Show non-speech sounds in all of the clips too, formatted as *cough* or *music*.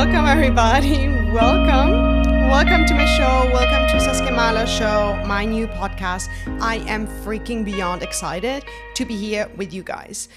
Welcome, everybody. Welcome. Welcome to my show. Welcome to Saskia Mahler Show, my new podcast. I am freaking beyond excited to be here with you guys.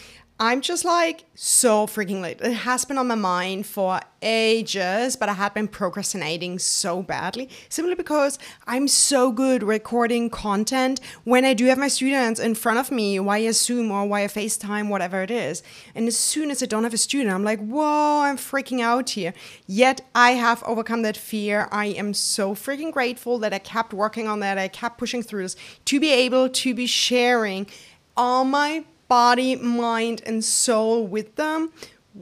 I'm just like so freaking late. It has been on my mind for ages, but I had been procrastinating so badly simply because I'm so good recording content when I do have my students in front of me via Zoom or via FaceTime, whatever it is. And as soon as I don't have a student, I'm like, whoa, I'm freaking out here. Yet I have overcome that fear. I am so freaking grateful that I kept working on that. I kept pushing through this to be able to be sharing all my body, mind, and soul with them,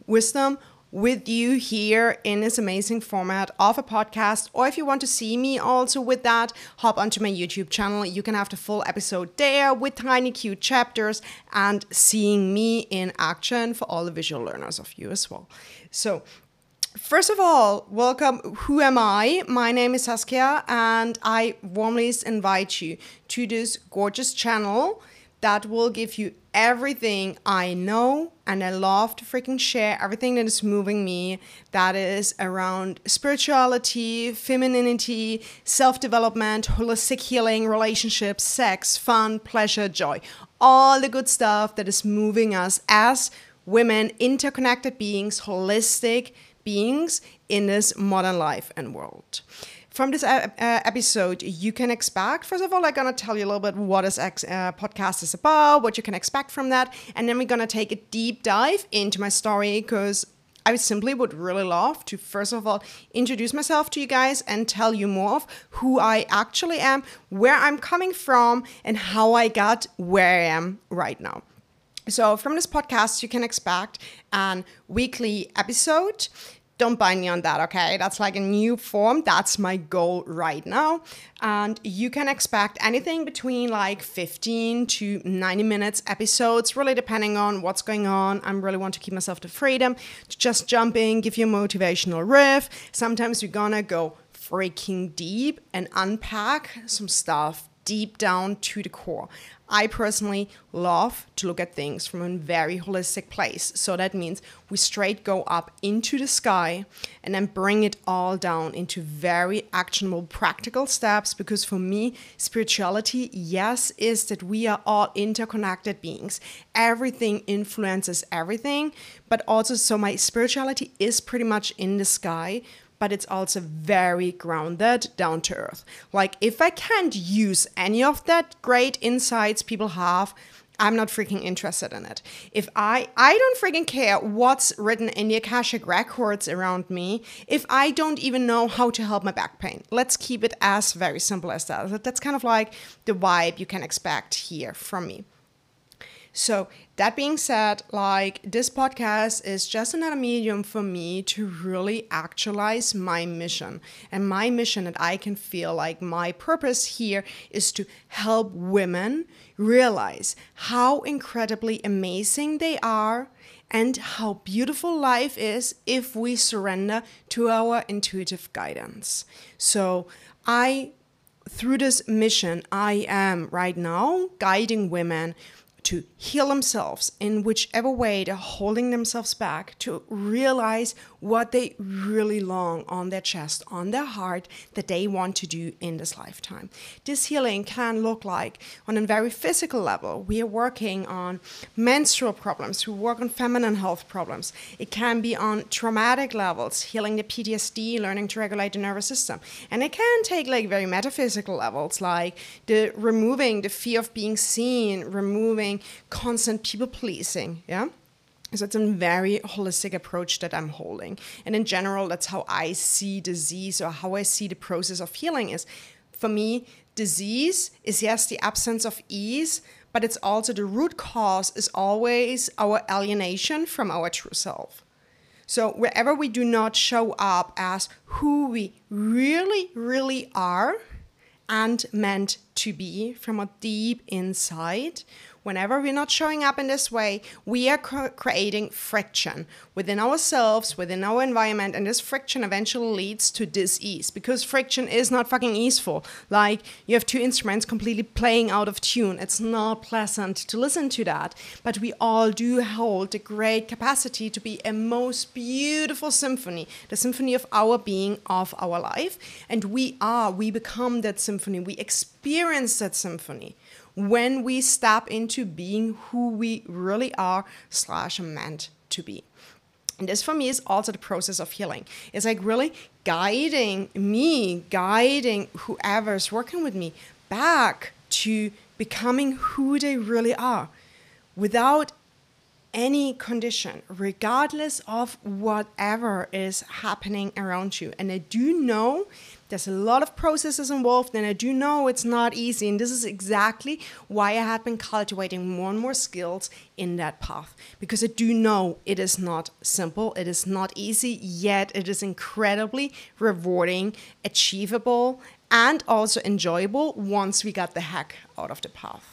wisdom with you here in this amazing format of a podcast. Or if you want to see me also with that, hop onto my YouTube channel. You can have the full episode there with tiny cute chapters and seeing me in action for all the visual learners of you as well. So First of all, welcome. Who am I? My name is Saskia, and I warmly invite you to this gorgeous channel that will give you everything I know and I love to freaking share everything that is moving me that is around spirituality, femininity, self development, holistic healing, relationships, sex, fun, pleasure, joy. All the good stuff that is moving us as women, interconnected beings, holistic beings in this modern life and world from this uh, episode, you can expect, first of all, I'm going to tell you a little bit what this ex- uh, podcast is about, what you can expect from that. And then we're going to take a deep dive into my story because I simply would really love to, first of all, introduce myself to you guys and tell you more of who I actually am, where I'm coming from, and how I got where I am right now. So, from this podcast, you can expect an weekly episode don't bind me on that, okay? That's like a new form. That's my goal right now. And you can expect anything between like 15 to 90 minutes episodes, really depending on what's going on. I really want to keep myself the freedom to just jump in, give you a motivational riff. Sometimes we're gonna go freaking deep and unpack some stuff deep down to the core. I personally love to look at things from a very holistic place. So that means we straight go up into the sky and then bring it all down into very actionable, practical steps. Because for me, spirituality, yes, is that we are all interconnected beings. Everything influences everything. But also, so my spirituality is pretty much in the sky but it's also very grounded, down to earth. Like, if I can't use any of that great insights people have, I'm not freaking interested in it. If I I don't freaking care what's written in the Akashic records around me, if I don't even know how to help my back pain. Let's keep it as very simple as that. That's kind of like the vibe you can expect here from me. So, that being said, like this podcast is just another medium for me to really actualize my mission. And my mission that I can feel like my purpose here is to help women realize how incredibly amazing they are and how beautiful life is if we surrender to our intuitive guidance. So, I through this mission, I am right now guiding women to heal themselves in whichever way they're holding themselves back to realize what they really long on their chest, on their heart, that they want to do in this lifetime. This healing can look like on a very physical level. We are working on menstrual problems, we work on feminine health problems. It can be on traumatic levels, healing the PTSD, learning to regulate the nervous system. And it can take like very metaphysical levels, like the removing the fear of being seen, removing constant people pleasing. Yeah. So it's a very holistic approach that I'm holding. And in general, that's how I see disease or how I see the process of healing is. For me, disease is yes, the absence of ease, but it's also the root cause is always our alienation from our true self. So wherever we do not show up as who we really, really are and meant to be from a deep inside, whenever we're not showing up in this way, we are creating friction within ourselves, within our environment, and this friction eventually leads to dis-ease because friction is not fucking easeful. Like you have two instruments completely playing out of tune. It's not pleasant to listen to that, but we all do hold the great capacity to be a most beautiful symphony, the symphony of our being, of our life, and we are. We become that symphony. We experience that symphony when we step into being who we really are slash meant to be. And this for me is also the process of healing. It's like really guiding me, guiding whoever's working with me back to becoming who they really are without any condition, regardless of whatever is happening around you. And I do know there's a lot of processes involved, and I do know it's not easy. And this is exactly why I have been cultivating more and more skills in that path. Because I do know it is not simple, it is not easy, yet it is incredibly rewarding, achievable, and also enjoyable once we got the heck out of the path.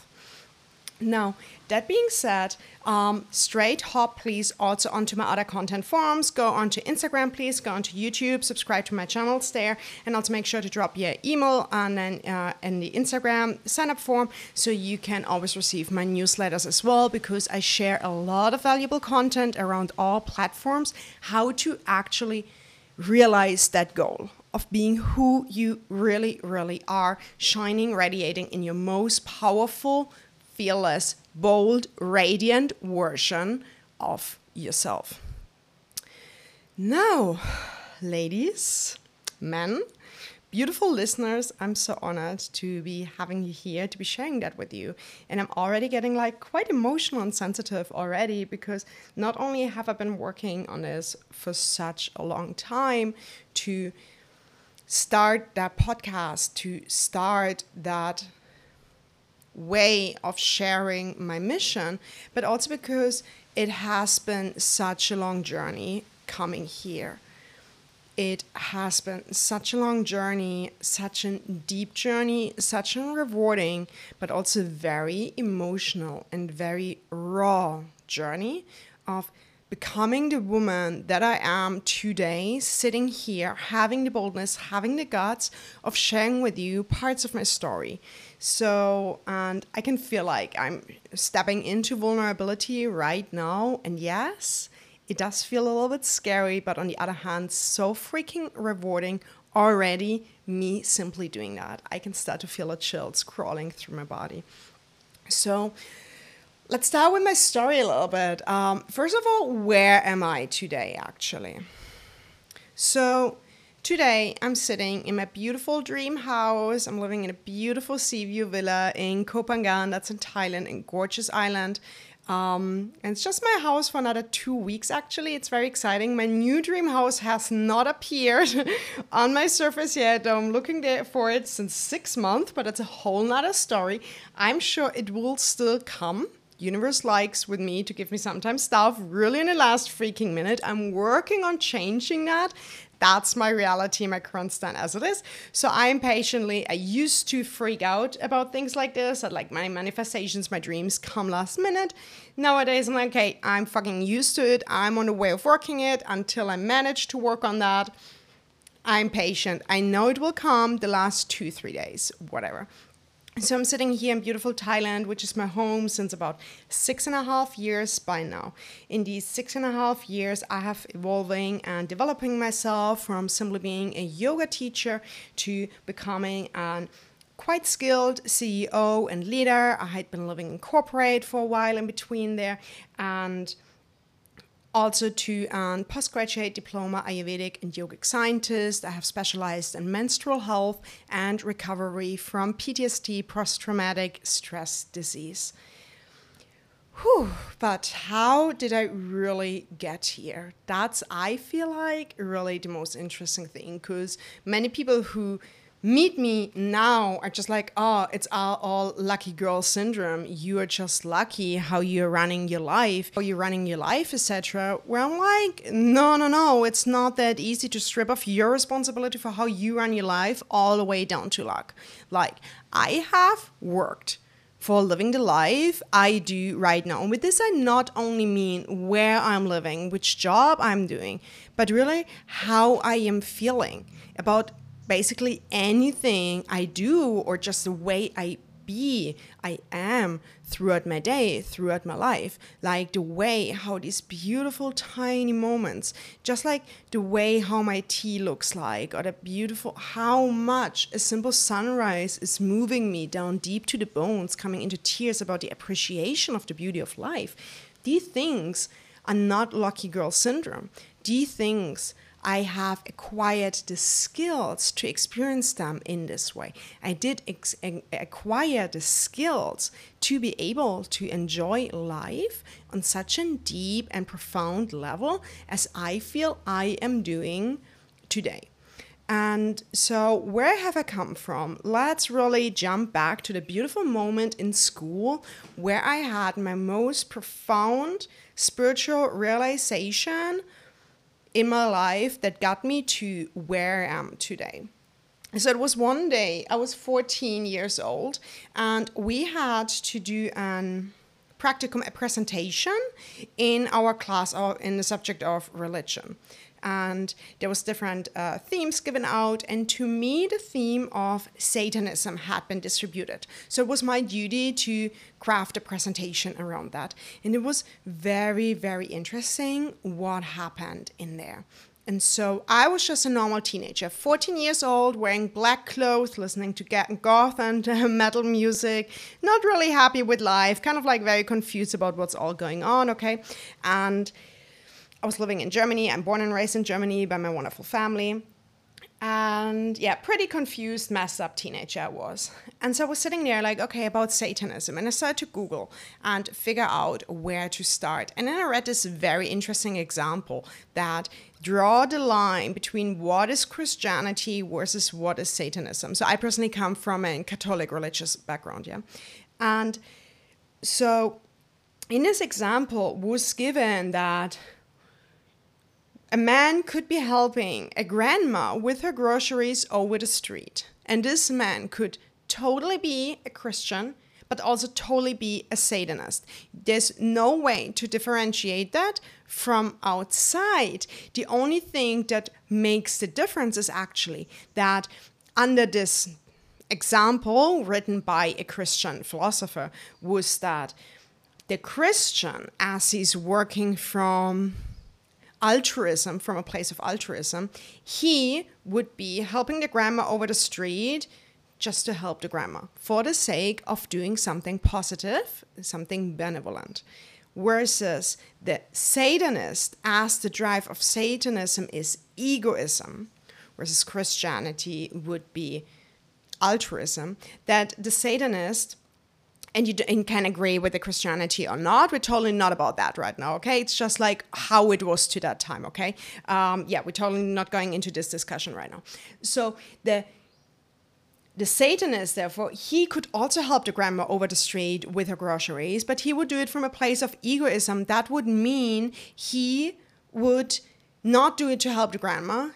Now, that being said, um, straight hop please also onto my other content forms. Go onto Instagram, please. Go onto YouTube. Subscribe to my channels there, and also make sure to drop your email and then uh, in the Instagram sign up form so you can always receive my newsletters as well because I share a lot of valuable content around all platforms. How to actually realize that goal of being who you really, really are, shining, radiating in your most powerful fearless, bold, radiant version of yourself. Now, ladies, men, beautiful listeners, I'm so honored to be having you here, to be sharing that with you. And I'm already getting like quite emotional and sensitive already because not only have I been working on this for such a long time to start that podcast, to start that way of sharing my mission, but also because it has been such a long journey coming here. It has been such a long journey, such a deep journey, such a rewarding, but also very emotional and very raw journey of becoming the woman that I am today, sitting here, having the boldness, having the guts of sharing with you parts of my story. So, and I can feel like I'm stepping into vulnerability right now. And yes, it does feel a little bit scary, but on the other hand, so freaking rewarding already. Me simply doing that. I can start to feel a chill crawling through my body. So, let's start with my story a little bit. Um, first of all, where am I today, actually? So, Today, I'm sitting in my beautiful dream house. I'm living in a beautiful sea view villa in Koh Phangan, that's in Thailand, in gorgeous island. Um, and it's just my house for another two weeks, actually. It's very exciting. My new dream house has not appeared *laughs* on my surface yet. I'm looking there for it since six months, but it's a whole nother story. I'm sure it will still come universe likes with me to give me sometimes stuff really in the last freaking minute. I'm working on changing that that's my reality, my current stand as it is. So I'm patiently, I used to freak out about things like this, that like my manifestations, my dreams come last minute. Nowadays, I'm like, okay, I'm fucking used to it. I'm on the way of working it until I manage to work on that. I'm patient. I know it will come the last two, three days, whatever. So I'm sitting here in beautiful Thailand, which is my home since about six and a half years by now. In these six and a half years, I have evolving and developing myself from simply being a yoga teacher to becoming an quite skilled CEO and leader. I had been living in corporate for a while in between there and also to a postgraduate diploma Ayurvedic and yogic scientist. I have specialized in menstrual health and recovery from PTSD, post traumatic stress disease. Whew, but how did I really get here? That's, I feel like, really the most interesting thing because many people who meet me now are just like, oh, it's all, all lucky girl syndrome. You are just lucky how you're running your life, how you're running your life, etc. Where I'm like, no, no, no, it's not that easy to strip off your responsibility for how you run your life all the way down to luck. Like, I have worked for living the life I do right now. And with this, I not only mean where I'm living, which job I'm doing, but really how I am feeling about basically anything I do or just the way I be, I am throughout my day, throughout my life. Like the way how these beautiful tiny moments, just like the way how my tea looks like, or the beautiful how much a simple sunrise is moving me down deep to the bones, coming into tears about the appreciation of the beauty of life. These things are not lucky girl syndrome. These things I have acquired the skills to experience them in this way. I did ex- acquire the skills to be able to enjoy life on such a deep and profound level as I feel I am doing today. And so, where have I come from? Let's really jump back to the beautiful moment in school where I had my most profound spiritual realization in my life that got me to where I am today. So it was one day, I was 14 years old, and we had to do an practicum, a presentation in our class uh, in the subject of religion and there was different uh, themes given out. And to me the theme of satanism had been distributed. So it was my duty to craft a presentation around that. And it was very very interesting what happened in there. And so I was just a normal teenager, 14 years old, wearing black clothes, listening to goth and *laughs* metal music, not really happy with life, kind of like very confused about what's all going on, okay? And I was living in Germany. I'm born and raised in Germany by my wonderful family. And yeah, pretty confused, messed up teenager I was. And so I was sitting there like, okay, about Satanism. And I started to Google and figure out where to start. And then I read this very interesting example that draw the line between what is Christianity versus what is Satanism. So I personally come from a Catholic religious background, yeah. And so in this example was given that a man could be helping a grandma with her groceries over the street. And this man could totally be a Christian, but also totally be a Satanist. There's no way to differentiate that from outside. The only thing that makes the difference is actually that under this example written by a Christian philosopher was that the Christian, as he's working from altruism, from a place of altruism, he would be helping the grandma over the street just to help the grandma for the sake of doing something positive, something benevolent. Versus the Satanist, as the drive of Satanism is egoism, versus Christianity would be altruism, that the Satanist and you can agree with the Christianity or not. We're totally not about that right now, okay? It's just like how it was to that time, okay? Um, yeah, we're totally not going into this discussion right now. So the the Satanist, therefore, he could also help the grandma over the street with her groceries, but he would do it from a place of egoism. That would mean he would not do it to help the grandma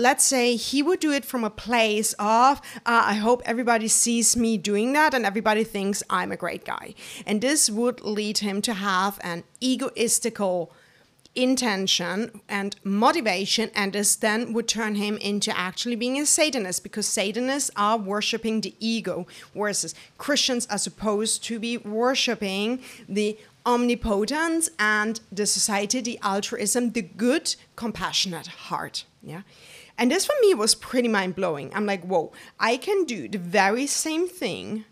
let's say he would do it from a place of uh, i hope everybody sees me doing that and everybody thinks i'm a great guy. And this would lead him to have an egoistical intention and motivation and this then would turn him into actually being a satanist because satanists are worshiping the ego whereas christians are supposed to be worshiping the omnipotence and the society the altruism the good compassionate heart yeah and this for me was pretty mind blowing. I'm like, whoa, I can do the very same thing.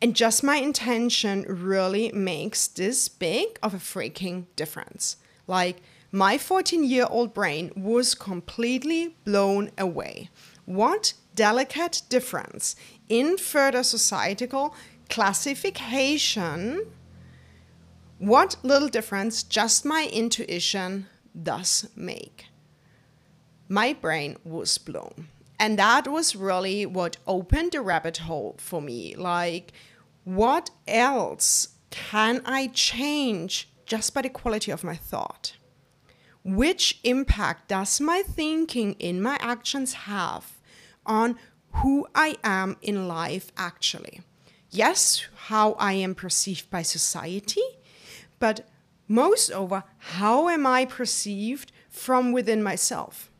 And just my intention really makes this big of a freaking difference. Like, my 14 year old brain was completely blown away. What delicate difference in further societal classification, what little difference just my intuition does make my brain was blown. And that was really what opened the rabbit hole for me. Like, what else can I change just by the quality of my thought? Which impact does my thinking in my actions have on who I am in life actually? Yes, how I am perceived by society, but most over, how am I perceived from within myself?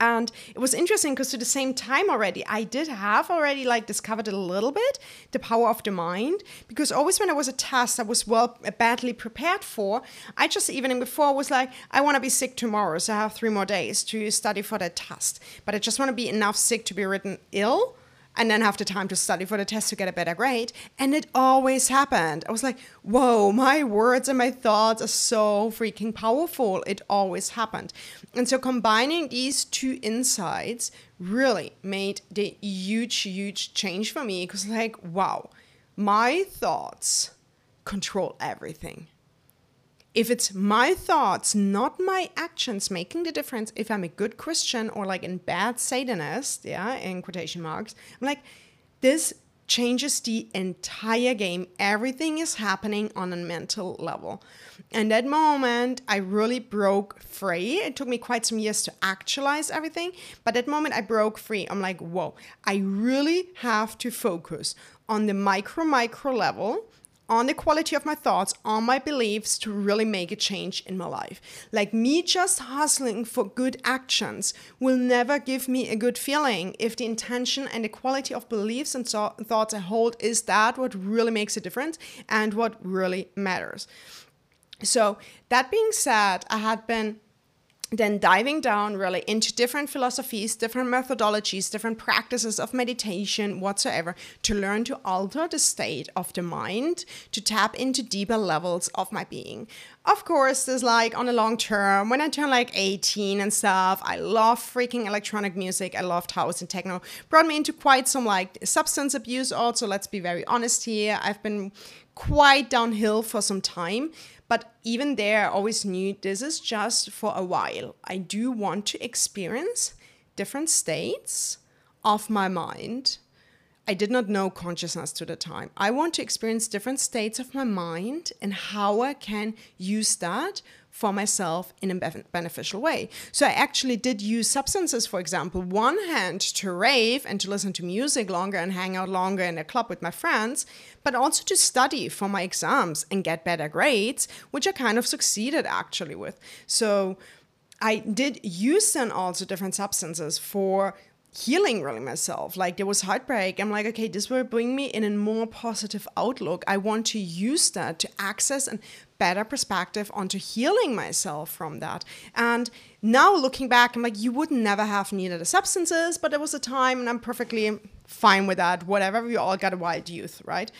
And it was interesting because to the same time already i did have already like discovered a little bit the power of the mind. Because always when i was a test i was well badly prepared for i just evening before was like i want to be sick tomorrow so i have three more days to study for that test but i just want to be enough sick to be written ill and then have the time to study for the test to get a better grade. And it always happened. I was like, whoa, my words and my thoughts are so freaking powerful. It always happened. And so combining these two insights really made the huge, huge change for me because, like, wow, my thoughts control everything if it's my thoughts, not my actions making the difference, if I'm a good Christian or like a bad Satanist, yeah, in quotation marks, I'm like, this changes the entire game. Everything is happening on a mental level. And that moment, I really broke free. It took me quite some years to actualize everything, but that moment I broke free. I'm like, whoa, I really have to focus on the micro, micro level on the quality of my thoughts, on my beliefs to really make a change in my life. Like me just hustling for good actions will never give me a good feeling if the intention and the quality of beliefs and so- thoughts I hold is that what really makes a difference and what really matters. So, that being said, I had been then diving down really into different philosophies, different methodologies, different practices of meditation, whatsoever, to learn to alter the state of the mind, to tap into deeper levels of my being. Of course, there's like on the long term, when I turn like 18 and stuff, I love freaking electronic music. I loved house and techno. Brought me into quite some like substance abuse, also. Let's be very honest here. I've been quite downhill for some time. But even there, I always knew this is just for a while. I do want to experience different states of my mind. I did not know consciousness to the time. I want to experience different states of my mind and how I can use that for myself in a beneficial way. So I actually did use substances, for example, one hand to rave and to listen to music longer and hang out longer in a club with my friends, but also to study for my exams and get better grades, which I kind of succeeded actually with. So I did use then also different substances for healing really myself. Like there was heartbreak. I'm like, okay, this will bring me in a more positive outlook. I want to use that to access a better perspective onto healing myself from that. And now looking back, I'm like, you would never have needed the substances, but there was a time and I'm perfectly fine with that. Whatever, we all got a wild youth, right?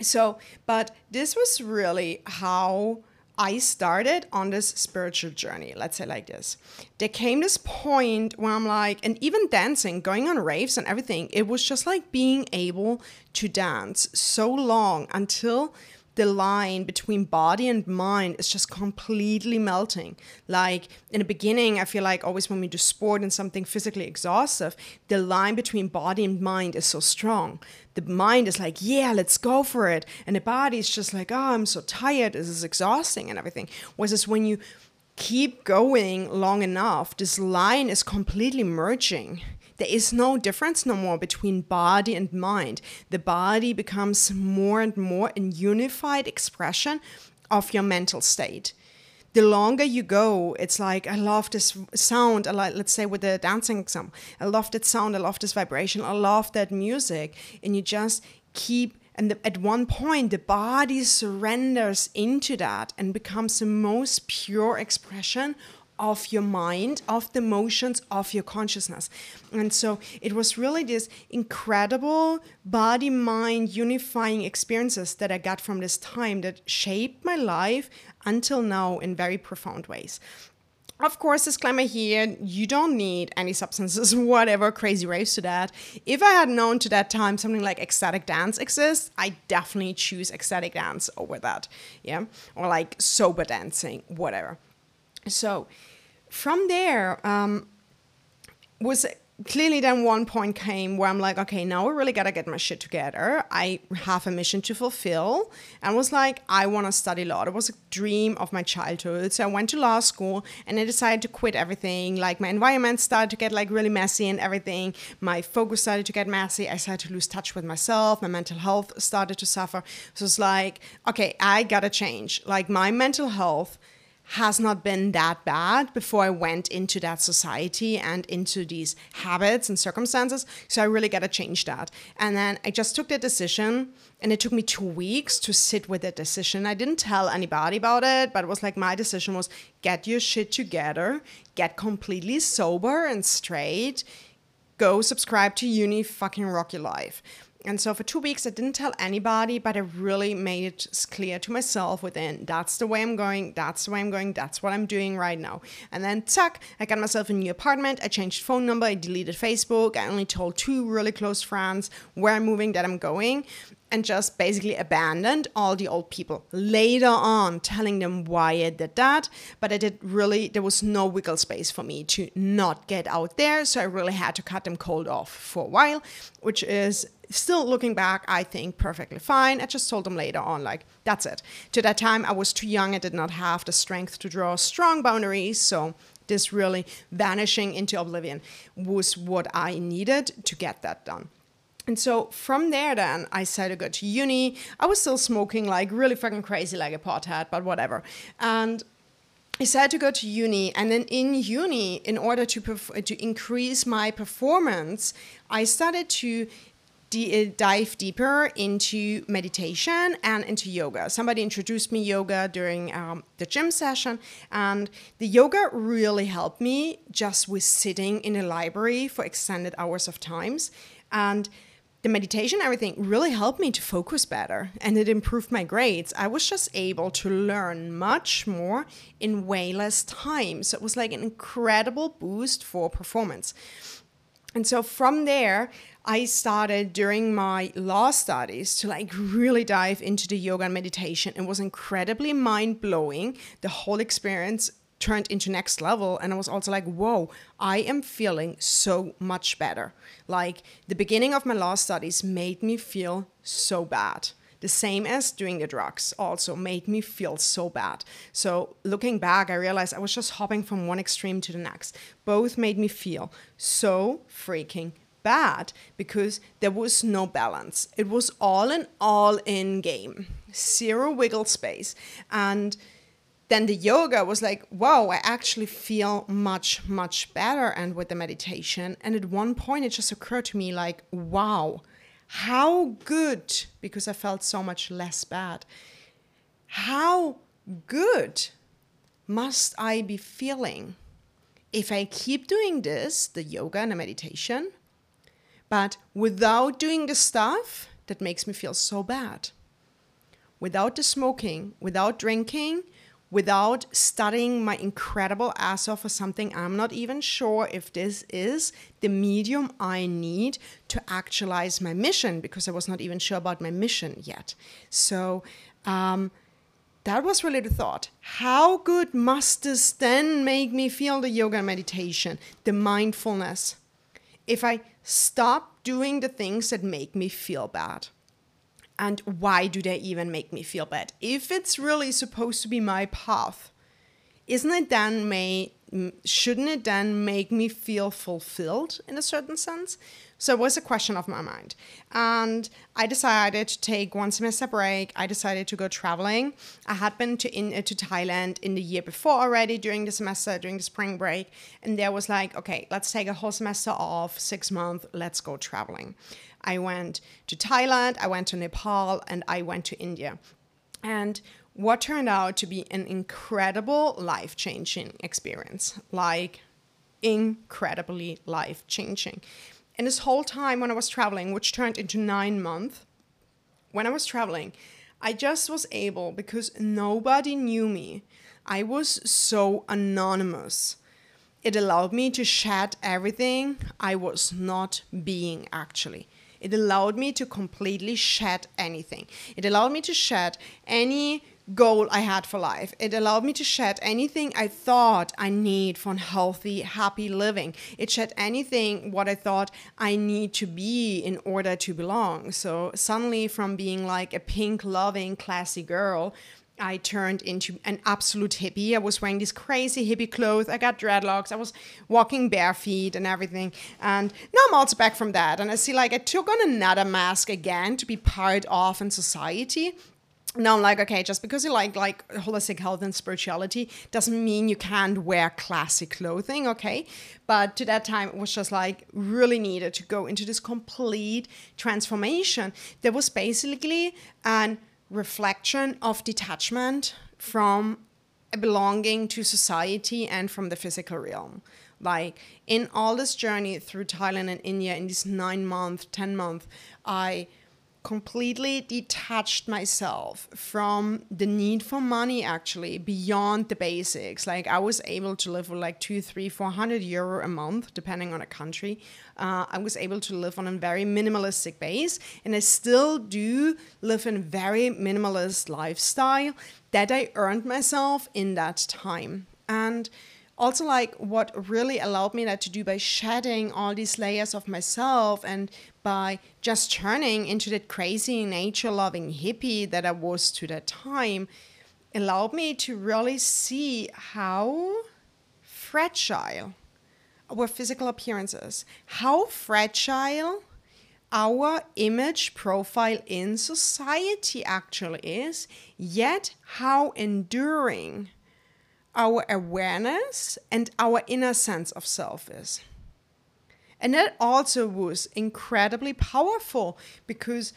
So, but this was really how I started on this spiritual journey, let's say like this. There came this point where I'm like, and even dancing, going on raves and everything, it was just like being able to dance so long until the line between body and mind is just completely melting. Like in the beginning, I feel like always when we do sport and something physically exhaustive, the line between body and mind is so strong. The mind is like, yeah, let's go for it. And the body is just like, oh, I'm so tired. This is exhausting and everything. Whereas when you keep going long enough, this line is completely merging there is no difference no more between body and mind. The body becomes more and more a unified expression of your mental state. The longer you go, it's like I love this sound. I like, let's say with the dancing example, I love that sound. I love this vibration. I love that music, and you just keep and the, at one point the body surrenders into that and becomes the most pure expression of your mind, of the motions of your consciousness. And so it was really this incredible body mind unifying experiences that I got from this time that shaped my life until now in very profound ways. Of course, disclaimer here you don't need any substances, *laughs* whatever, crazy raves to that. If I had known to that time something like ecstatic dance exists, I definitely choose ecstatic dance over that. Yeah. Or like sober dancing, whatever. So from there um, was clearly then one point came where I'm like, okay, now I really gotta get my shit together. I have a mission to fulfill and was like, I wanna study law. It was a dream of my childhood. So I went to law school and I decided to quit everything. Like my environment started to get like really messy and everything. My focus started to get messy. I started to lose touch with myself. My mental health started to suffer. So it's like, okay, I gotta change. Like my mental health has not been that bad before I went into that society and into these habits and circumstances. So I really got to change that. And then I just took the decision, and it took me two weeks to sit with that decision. I didn't tell anybody about it, but it was like my decision was get your shit together, get completely sober and straight, go subscribe to Uni, fucking rock your life. And so for two weeks, I didn't tell anybody, but I really made it clear to myself within that's the way I'm going, that's the way I'm going, that's what I'm doing right now. And then, tuck, I got myself a new apartment. I changed phone number, I deleted Facebook. I only told two really close friends where I'm moving, that I'm going and just basically abandoned all the old people. Later on, telling them why I did that, but I did really, there was no wiggle space for me to not get out there. So I really had to cut them cold off for a while, which is still looking back, I think perfectly fine. I just told them later on, like, that's it. To that time, I was too young. I did not have the strength to draw strong boundaries. So this really vanishing into oblivion was what I needed to get that done. And so from there, then I decided to go to uni. I was still smoking like really fucking crazy, like a pothead, but whatever. And I decided to go to uni, and then in uni, in order to perf- to increase my performance, I started to d- dive deeper into meditation and into yoga. Somebody introduced me yoga during um, the gym session, and the yoga really helped me just with sitting in a library for extended hours of times and the meditation, everything really helped me to focus better and it improved my grades. I was just able to learn much more in way less time. So it was like an incredible boost for performance. And so from there, I started during my law studies to like really dive into the yoga and meditation. It was incredibly mind blowing. The whole experience turned into next level and i was also like whoa i am feeling so much better like the beginning of my law studies made me feel so bad the same as doing the drugs also made me feel so bad so looking back i realized i was just hopping from one extreme to the next both made me feel so freaking bad because there was no balance it was all an all in game zero wiggle space and then the yoga was like, wow, I actually feel much, much better. And with the meditation. And at one point, it just occurred to me, like, wow, how good, because I felt so much less bad. How good must I be feeling if I keep doing this, the yoga and the meditation, but without doing the stuff that makes me feel so bad? Without the smoking, without drinking, without studying my incredible ass off for something I'm not even sure if this is the medium I need to actualize my mission because I was not even sure about my mission yet. So, um, that was really the thought. How good must this then make me feel the yoga meditation, the mindfulness, if I stop doing the things that make me feel bad? and why do they even make me feel bad? If it's really supposed to be my path, isn't it then may shouldn't it then make me feel fulfilled in a certain sense? So it was a question of my mind. And I decided to take one semester break. I decided to go traveling. I had been to in uh, to Thailand in the year before already during the semester, during the spring break. And there was like, okay, let's take a whole semester off, six months, let's go traveling. I went to Thailand, I went to Nepal, and I went to India. And what turned out to be an incredible life changing experience like, incredibly life changing. And this whole time when I was traveling, which turned into nine months, when I was traveling, I just was able because nobody knew me. I was so anonymous it allowed me to shed everything I was not being actually. It allowed me to completely shed anything. It allowed me to shed any goal I had for life. It allowed me to shed anything I thought I need for healthy, happy living. It shed anything what I thought I need to be in order to belong. So suddenly from being like a pink loving classy girl I turned into an absolute hippie. I was wearing these crazy hippie clothes. I got dreadlocks. I was walking bare feet and everything. And now I'm also back from that. And I see like I took on another mask again to be part of in society. Now I'm like, okay, just because you like like holistic health and spirituality doesn't mean you can't wear classic clothing, okay? But to that time, it was just like really needed to go into this complete transformation. There was basically an reflection of detachment from belonging to society and from the physical realm. Like in all this journey through Thailand and India, in this nine month, 10 month, I completely detached myself from the need for money actually beyond the basics. Like i was able to live with like two three four hundred euro a month depending on a country. Uh, i was able to live on a very minimalistic base and i still do live in a very minimalist lifestyle that i earned myself in that time. And also like what really allowed me that to do by shedding all these layers of myself and by just turning into that crazy nature loving hippie that I was to that time allowed me to really see how fragile our physical appearance is, how fragile our image profile in society actually is, yet how enduring our awareness and our inner sense of self is. And that also was incredibly powerful because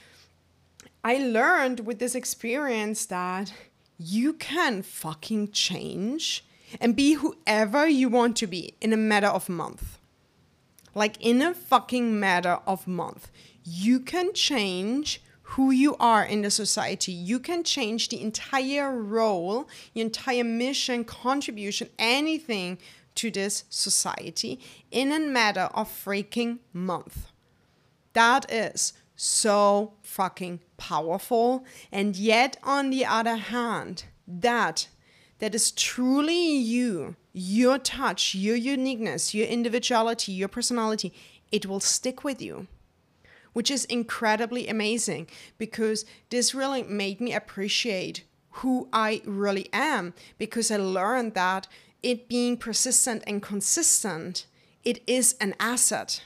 I learned with this experience that you can fucking change and be whoever you want to be in a matter of month. Like in a fucking matter of month. You can change who you are in the society. You can change the entire role, the entire mission, contribution, anything to this society in a matter of freaking month. That is so fucking powerful. And yet, on the other hand, that that is truly you, your touch, your uniqueness, your individuality, your personality, it will stick with you which is incredibly amazing because this really made me appreciate who I really am because I learned that it being persistent and consistent, it is an asset.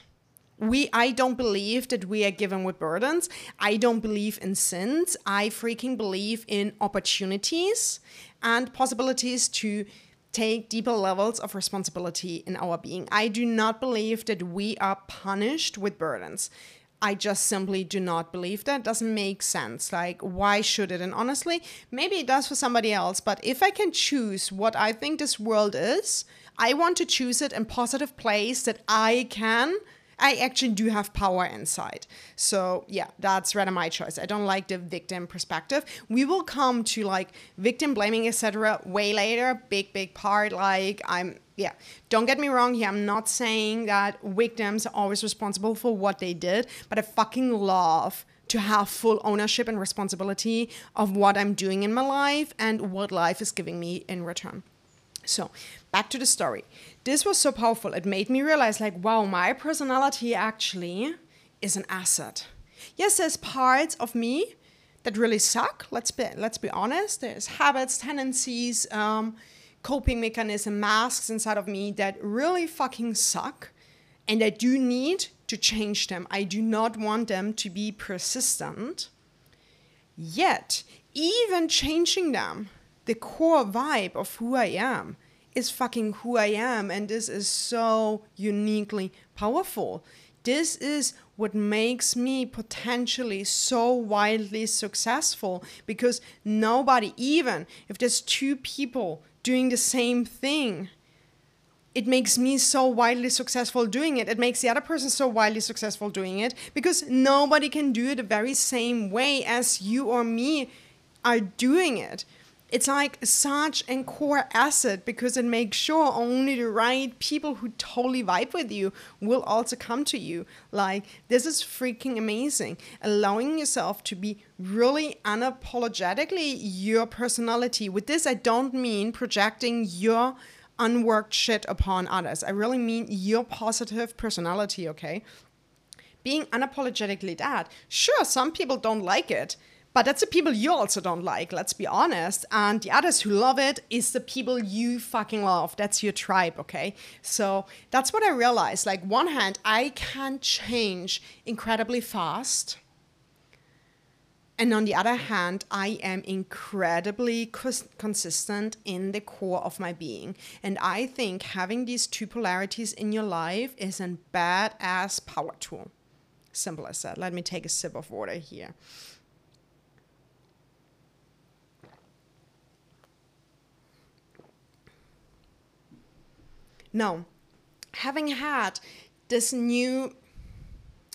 We I don't believe that we are given with burdens. I don't believe in sins. I freaking believe in opportunities and possibilities to take deeper levels of responsibility in our being. I do not believe that we are punished with burdens. I just simply do not believe that. It Doesn't make sense. Like, why should it? And honestly, maybe it does for somebody else, but if I can choose what I think this world is, I want to choose it in positive place that I can I actually do have power inside. So yeah, that's rather my choice. I don't like the victim perspective. We will come to like victim blaming, etc. way later. Big, big part. Like I'm yeah, don't get me wrong here. I'm not saying that victims are always responsible for what they did, but I fucking love to have full ownership and responsibility of what I'm doing in my life and what life is giving me in return. So, back to the story. This was so powerful. It made me realize, like, wow, my personality actually is an asset. Yes, there's parts of me that really suck. Let's be let's be honest. There's habits, tendencies, um, coping mechanism, masks inside of me that really fucking suck, and I do need to change them. I do not want them to be persistent. Yet, even changing them the core vibe of who I am is fucking who I am. And this is so uniquely powerful. This is what makes me potentially so wildly successful because nobody, even if there's two people doing the same thing, it makes me so wildly successful doing it. It makes the other person so wildly successful doing it because nobody can do it the very same way as you or me are doing it it's like such a core asset because it makes sure only the right people who totally vibe with you will also come to you. Like, this is freaking amazing. Allowing yourself to be really unapologetically your personality. With this, I don't mean projecting your unworked shit upon others. I really mean your positive personality, okay? Being unapologetically that. Sure, some people don't like it but that's the people you also don't like, let's be honest. And the others who love it is the people you fucking love. That's your tribe, okay? So that's what I realized. Like, one hand, I can change incredibly fast. And on the other hand, I am incredibly cons- consistent in the core of my being. And I think having these two polarities in your life is a badass power tool. Simple as that. Let me take a sip of water here. Now, having had this new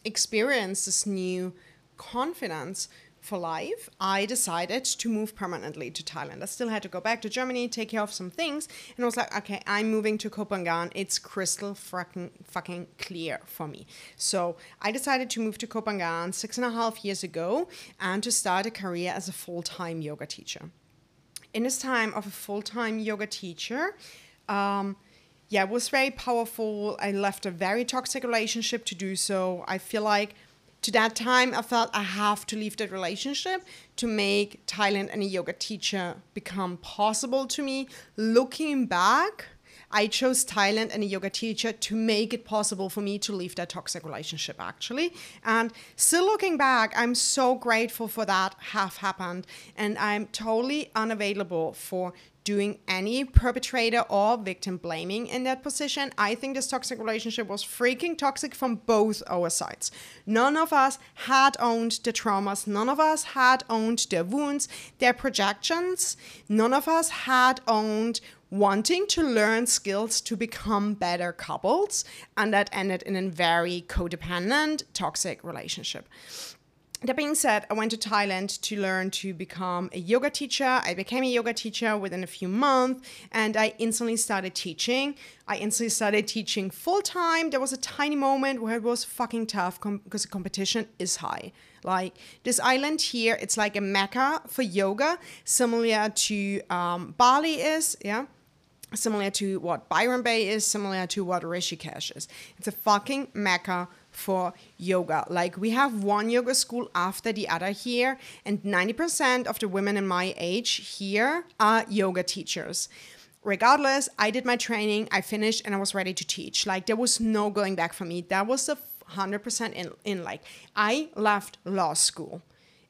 experience, this new confidence for life, I decided to move permanently to Thailand. I still had to go back to Germany, take care of some things, and I was like, okay, I'm moving to Phangan. It's crystal fucking fucking clear for me. So I decided to move to Phangan six and a half years ago and to start a career as a full-time yoga teacher. In this time of a full-time yoga teacher, um, yeah, it was very powerful. I left a very toxic relationship to do so. I feel like to that time, I felt I have to leave that relationship to make Thailand and a yoga teacher become possible to me. Looking back, I chose Thailand and a yoga teacher to make it possible for me to leave that toxic relationship, actually. And still looking back, I'm so grateful for that have happened. And I'm totally unavailable for doing any perpetrator or victim blaming in that position. I think this toxic relationship was freaking toxic from both our sides. None of us had owned the traumas, none of us had owned their wounds, their projections, none of us had owned wanting to learn skills to become better couples, and that ended in a very codependent, toxic relationship that being said, I went to Thailand to learn to become a yoga teacher. I became a yoga teacher within a few months and I instantly started teaching. I instantly started teaching full time. There was a tiny moment where it was fucking tough com- because the competition is high. Like this island here, it's like a mecca for yoga, similar to um, Bali is, yeah similar to what Byron Bay is, similar to what Rishikesh is. It's a fucking mecca for yoga. Like we have one yoga school after the other here, and 90% of the women in my age here are yoga teachers. Regardless, I did my training, I finished, and I was ready to teach. Like there was no going back for me. That was a 100% in, in like, I left law school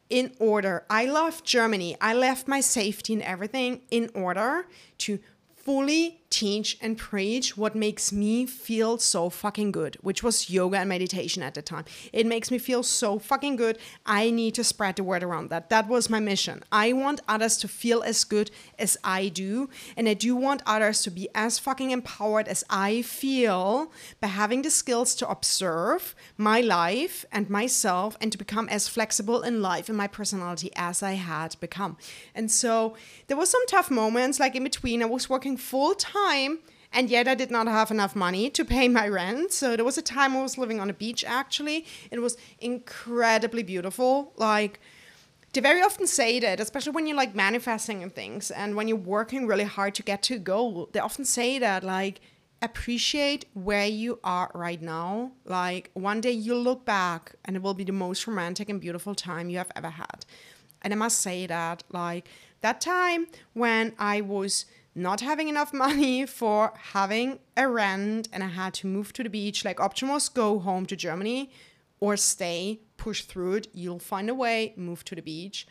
in order. I left Germany. I left my safety and everything in order to fully teach and preach what makes me feel so fucking good, which was yoga and meditation at the time. It makes me feel so fucking good. I need to spread the word around that. That was my mission. I want others to feel as good as I do. And I do want others to be as fucking empowered as I feel by having the skills to observe my life and myself and to become as flexible in life and my personality as I had become. And so there was some tough moments, like in between, I was working full time time and yet I did not have enough money to pay my rent. So there was a time I was living on a beach actually. It was incredibly beautiful. Like they very often say that, especially when you're like manifesting and things and when you're working really hard to get to a goal, they often say that like appreciate where you are right now. Like one day you'll look back and it will be the most romantic and beautiful time you have ever had. And I must say that like that time when I was not having enough money for having a rent and I had to move to the beach. Like option was go home to Germany or stay, push through it. You'll find a way, move to the beach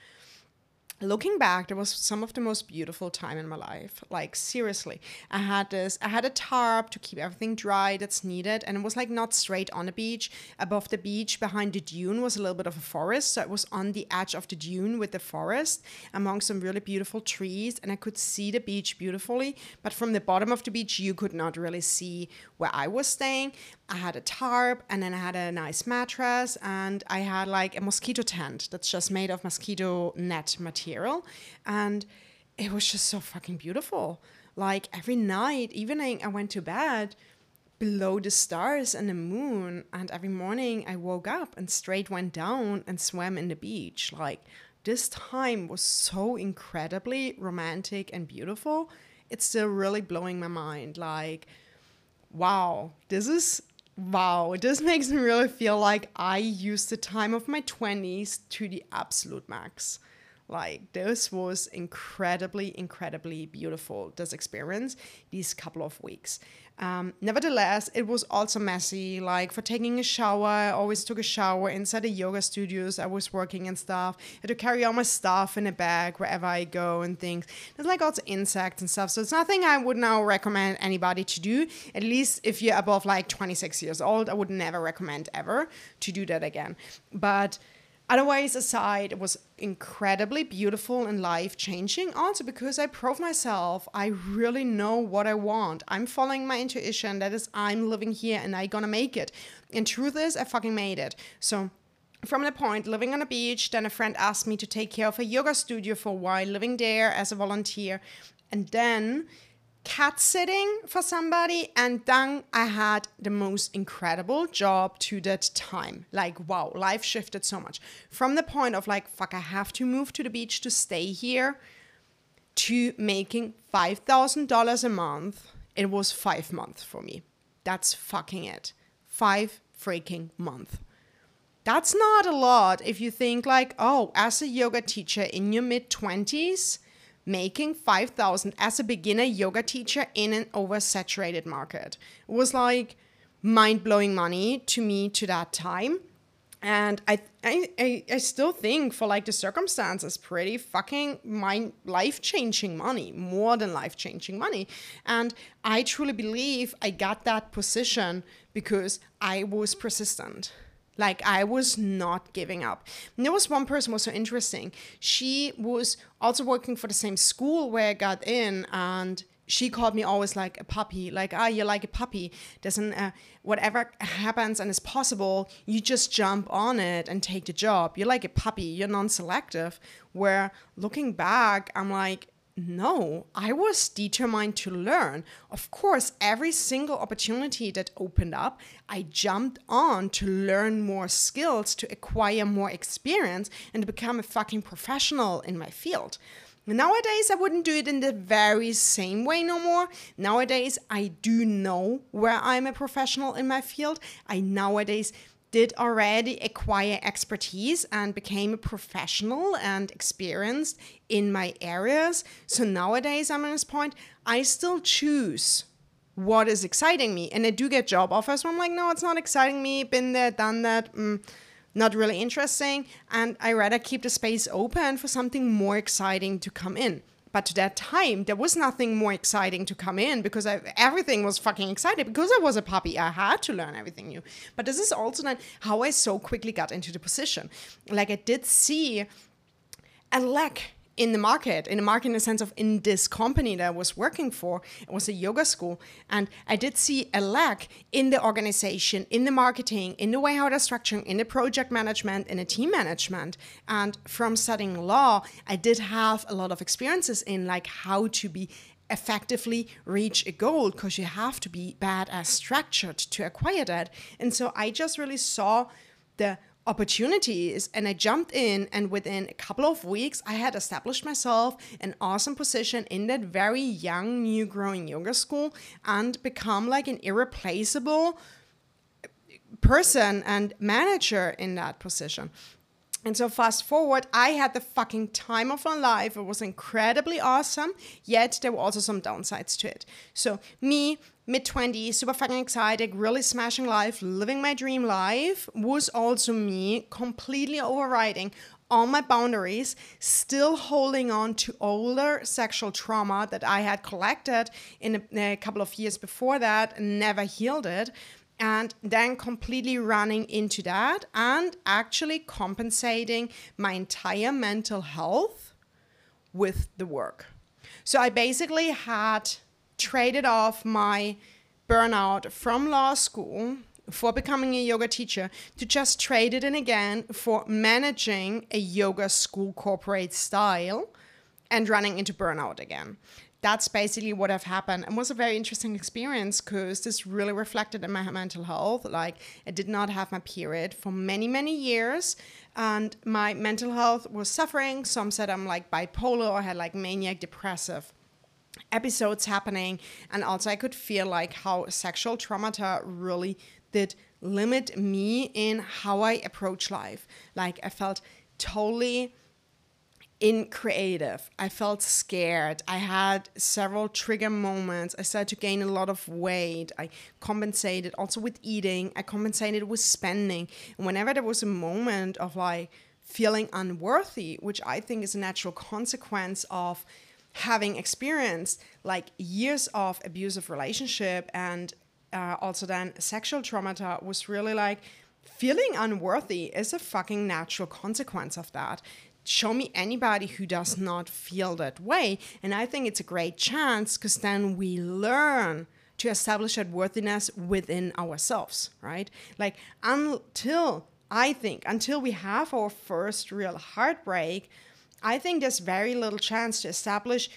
looking back there was some of the most beautiful time in my life. Like seriously. I had this i had a tarp to keep everything dry that's needed and it was like not straight on the beach. Above the beach behind the dune was a little bit of a forest so it was on the edge of the dune with the forest among some really beautiful trees and i could see the beach beautifully. But from the bottom of the beach you could not really see where i was staying I had a tarp and then I had a nice mattress and I had like a mosquito tent that's just made of mosquito net material. And it was just so fucking beautiful. Like every night, evening, I went to bed below the stars and the moon. And every morning I woke up and straight went down and swam in the beach. Like this time was so incredibly romantic and beautiful. It's still really blowing my mind. Like, wow, this is wow. This *laughs* makes me really feel like I used the time of my 20s to the absolute max. Like this was incredibly, incredibly beautiful. This experience, these couple of weeks. Um, nevertheless, it was also messy. Like for taking a shower, I always took a shower inside the yoga studios I was working and stuff. I had to carry all my stuff in a bag wherever I go and things. There's like also insects and stuff. So it's nothing I would now recommend anybody to do. At least if you're above like 26 years old, I would never recommend ever to do that again. But Otherwise, aside, it was incredibly beautiful and life changing. Also, because I proved myself, I really know what I want. I'm following my intuition. That is, I'm living here and I gonna make it. And truth is, I fucking made it. So, from the point living on a beach, then a friend asked me to take care of a yoga studio for a while, living there as a volunteer. And then cat sitting for somebody and then i had the most incredible job to that time. Like wow life shifted so much. From the point of like fuck i have to move to the beach to stay here to making $5000 a month it was five months for me. That's fucking it. Five freaking month. That's not a lot if you think like oh as a yoga teacher in your mid 20s making 5000 as a beginner yoga teacher in an oversaturated market. It was like mind-blowing money to me to that time. And I, I, I still think for like the circumstances, pretty fucking mind life changing money, more than life changing money. And I truly believe I got that position because I was persistent. Like I was not giving up. And there was one person was so interesting. She was also working for the same school where I got in, and she called me always like a puppy. Like ah, you're like a puppy. Doesn't uh, whatever happens and is possible, you just jump on it and take the job. You're like a puppy. You're non-selective. Where looking back, I'm like no, I was determined to learn. Of course, every single opportunity that opened up, I jumped on to learn more skills, to acquire more experience, and to become a fucking professional in my field. Nowadays, I wouldn't do it in the very same way no more. Nowadays, I do know where I'm a professional in my field. I nowadays did already acquire expertise and became a professional and experienced in my areas. So nowadays, I'm at this point, I still choose what is exciting me. And I do get job offers where I'm like, no, it's not exciting me, been there, done that. Mm, not really interesting. And I rather keep the space open for something more exciting to come in. But to that time, there was nothing more exciting to come in because I, everything was fucking excited because I was a puppy. I had to learn everything new. But this is also then how I so quickly got into the position. Like I did see a lack in the market, in the market in the sense of in this company that I was working for, it was a yoga school. And I did see a lack in the organization, in the marketing, in the way how they're structuring, in the project management, in the team management. And from studying law, I did have a lot of experiences in like how to be effectively reach a goal because you have to be bad as structured to acquire that. And so I just really saw the opportunities and I jumped in and within a couple of weeks I had established myself an awesome position in that very young new growing yoga school and become like an irreplaceable person and manager in that position. And so fast forward, I had the fucking time of my life. It was incredibly awesome, yet there were also some downsides to it. So me mid 20s, super fucking excited, really smashing life, living my dream life was also me completely overriding all my boundaries, still holding on to older sexual trauma that I had collected in a, a couple of years before that, never healed it, and then completely running into that and actually compensating my entire mental health with the work. So I basically had traded off my burnout from law school for becoming a yoga teacher to just trade it in again for managing a yoga school corporate style and running into burnout again. That's basically what have happened and was a very interesting experience because this really reflected in my mental health. Like I did not have my period for many, many years and my mental health was suffering. Some said I'm like bipolar or had like maniac depressive episodes happening and also i could feel like how sexual traumata really did limit me in how i approach life. Like i felt totally in creative i felt scared. I had several trigger moments. I started to gain a lot of weight. I compensated also with eating. I compensated with spending. And whenever there was a moment of like feeling unworthy which i think is a natural consequence of having experienced like years of abusive relationship and uh, also then sexual trauma was really like feeling unworthy is a fucking natural consequence of that. Show me anybody who does not feel that way and i think it's a great chance because then we learn to establish that worthiness within ourselves right? Like until i think until we have our first real heartbreak I think there's very little chance to establish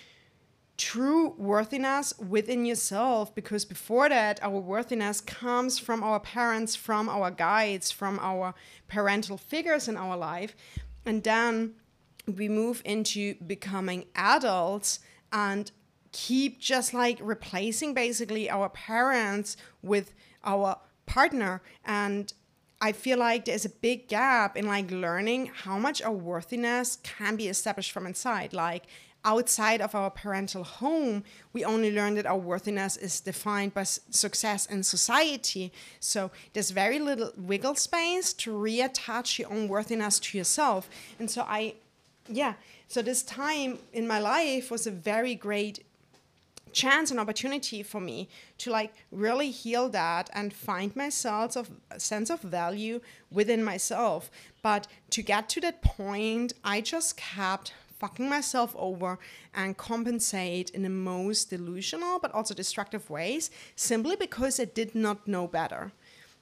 true worthiness within yourself because before that our worthiness comes from our parents from our guides from our parental figures in our life. And then we move into becoming adults and keep just like replacing basically our parents with our partner. And I feel like there's a big gap in like learning how much our worthiness can be established from inside. Like outside of our parental home, we only learn that our worthiness is defined by success in society. So there's very little wiggle space to reattach your own worthiness to yourself. And so I, yeah, so this time in my life was a very great chance and opportunity for me to like really heal that and find myself of sense of value within myself. But to get to that point i just kept fucking myself over and compensate in the most delusional but also destructive ways simply because i did not know better.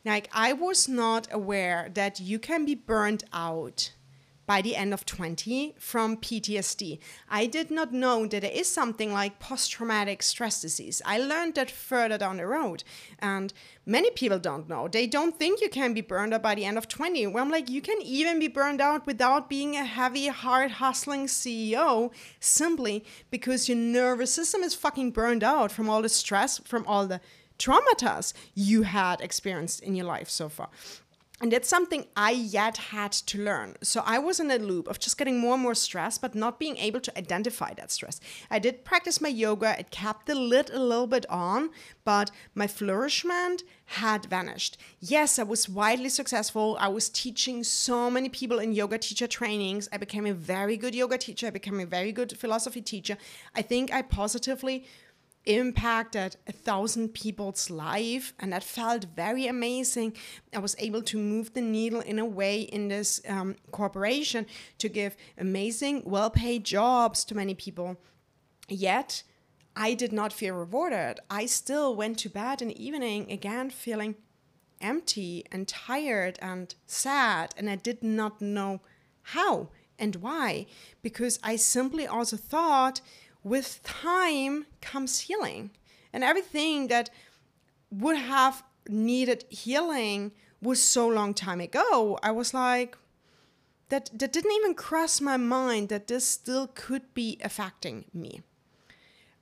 Like i was not aware that you can be burned out by the end of 20 from PTSD. I did not know that there is something like post traumatic stress disease. I learned that further down the road. And many people don't know. They don't think you can be burned out by the end of 20. Where I'm like, you can even be burned out without being a heavy, hard hustling CEO simply because your nervous system is fucking burned out from all the stress, from all the traumas you had experienced in your life so far. And that's something I yet had to learn. So I was in a loop of just getting more and more stressed, but not being able to identify that stress. I did practice my yoga, it kept the lid a little bit on, but my flourishment had vanished. Yes, I was widely successful. I was teaching so many people in yoga teacher trainings. I became a very good yoga teacher, I became a very good philosophy teacher. I think I positively impacted a thousand people's life and that felt very amazing. I was able to move the needle in a way in this um, corporation to give amazing well-paid jobs to many people. Yet i did not feel rewarded. I still went to bed in the evening again feeling empty and tired and sad and i did not know how and why because i simply also thought with time comes healing. And everything that would have needed healing was so long time ago. I was like, that, that didn't even cross my mind that this still could be affecting me.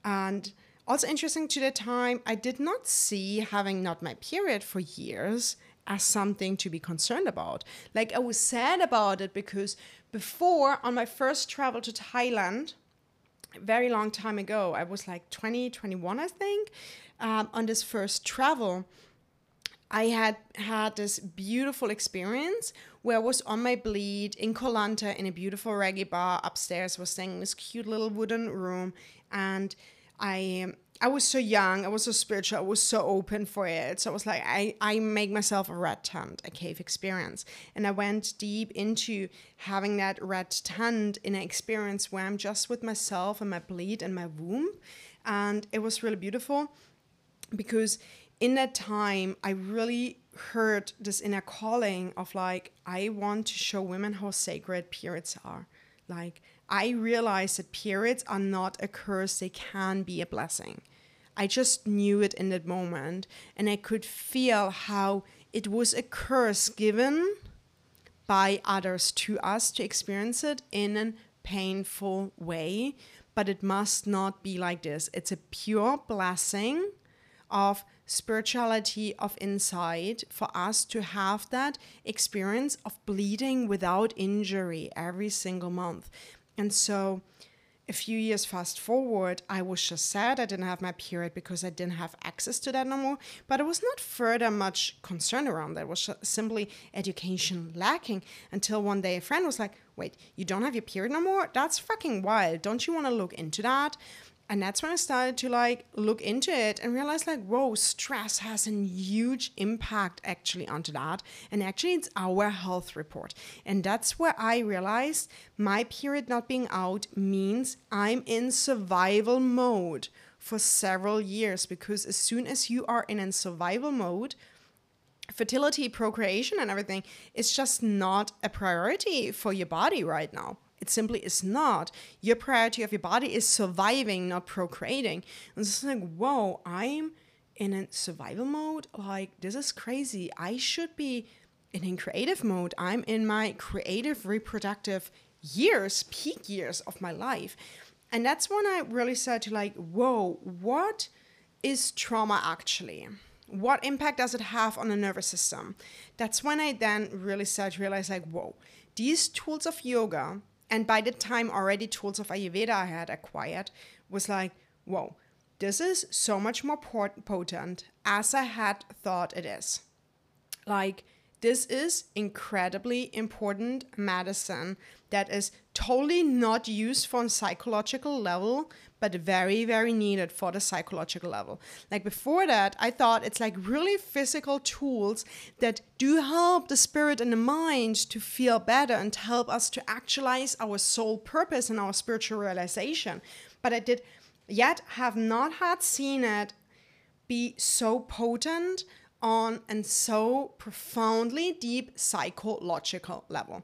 And also interesting to the time, I did not see having not my period for years as something to be concerned about. Like I was sad about it because before on my first travel to Thailand, very long time ago. I was like 20, 21, I think, um, on this first travel. I had had this beautiful experience where I was on my bleed in Koh Lanta in a beautiful reggae bar upstairs. Was staying in this cute little wooden room, and I I was so young, I was so spiritual, I was so open for it. So I was like, I, I make myself a red tent, a cave experience. And I went deep into having that red tent in an experience where I'm just with myself and my bleed and my womb. And it was really beautiful because in that time, I really heard this inner calling of like, I want to show women how sacred periods are. Like, I realized that periods are not a curse, they can be a blessing. I just knew it in that moment, and I could feel how it was a curse given by others to us to experience it in a painful way. But it must not be like this. It's a pure blessing of spirituality of insight for us to have that experience of bleeding without injury every single month. And so a few years fast forward, I was just sad I didn't have my period because I didn't have access to that no more. But I was not further much concerned around that. It was simply education lacking until one day a friend was like, Wait, you don't have your period no more? That's fucking wild. Don't you want to look into that? And that's when I started to like look into it and realize like, whoa, stress has a huge impact actually onto that. And actually, it's our health report. And that's where I realized my period not being out means I'm in survival mode for several years because as soon as you are in a survival mode, fertility, procreation, and everything is just not a priority for your body right now. It simply is not. Your priority of your body is surviving, not procreating. And it's like, whoa, I'm in a survival mode. Like, this is crazy. I should be in a creative mode. I'm in my creative reproductive years, peak years of my life. And that's when I really started to like, whoa, what is trauma actually? What impact does it have on the nervous system? That's when I then really started to realize, like, whoa, these tools of yoga and by the time already tools of ayurveda i had acquired was like whoa this is so much more potent as i had thought it is. Like this is incredibly important medicine that is totally not used for a psychological level, but very, very needed for the psychological level. Like before that, I thought it's like really physical tools that do help the spirit and the mind to feel better and help us to actualize our soul purpose and our spiritual realization. But I did yet have not had seen it be so potent on and so profoundly deep psychological level.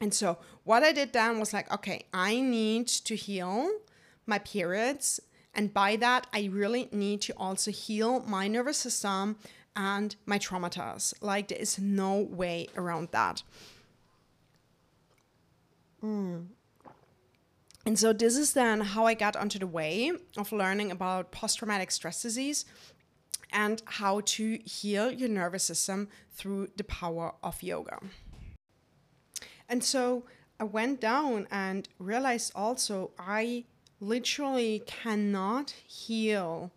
And so what I did then was like, okay, I need to heal my periods. And by that, I really need to also heal my nervous system and my traumas. Like, there is no way around that. Mm. And so, this is then how I got onto the way of learning about post traumatic stress disease and how to heal your nervous system through the power of yoga. And so I went down and realized also I literally cannot heal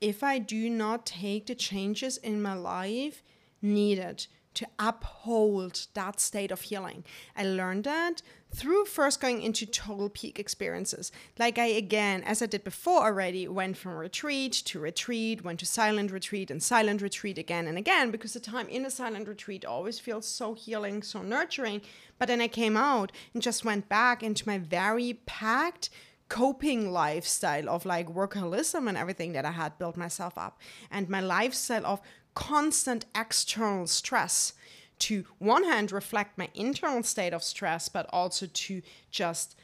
if I do not take the changes in my life needed to uphold that state of healing. I learned that through first going into total peak experiences. Like I again, as I did before already, went from retreat to retreat, went to silent retreat and silent retreat again and again because the time in a silent retreat always feels so healing, so nurturing. But then I came out and just went back into my very packed coping lifestyle of like workaholism and everything that I had built myself up, and my lifestyle of constant external stress to one hand reflect my internal state of stress, but also to just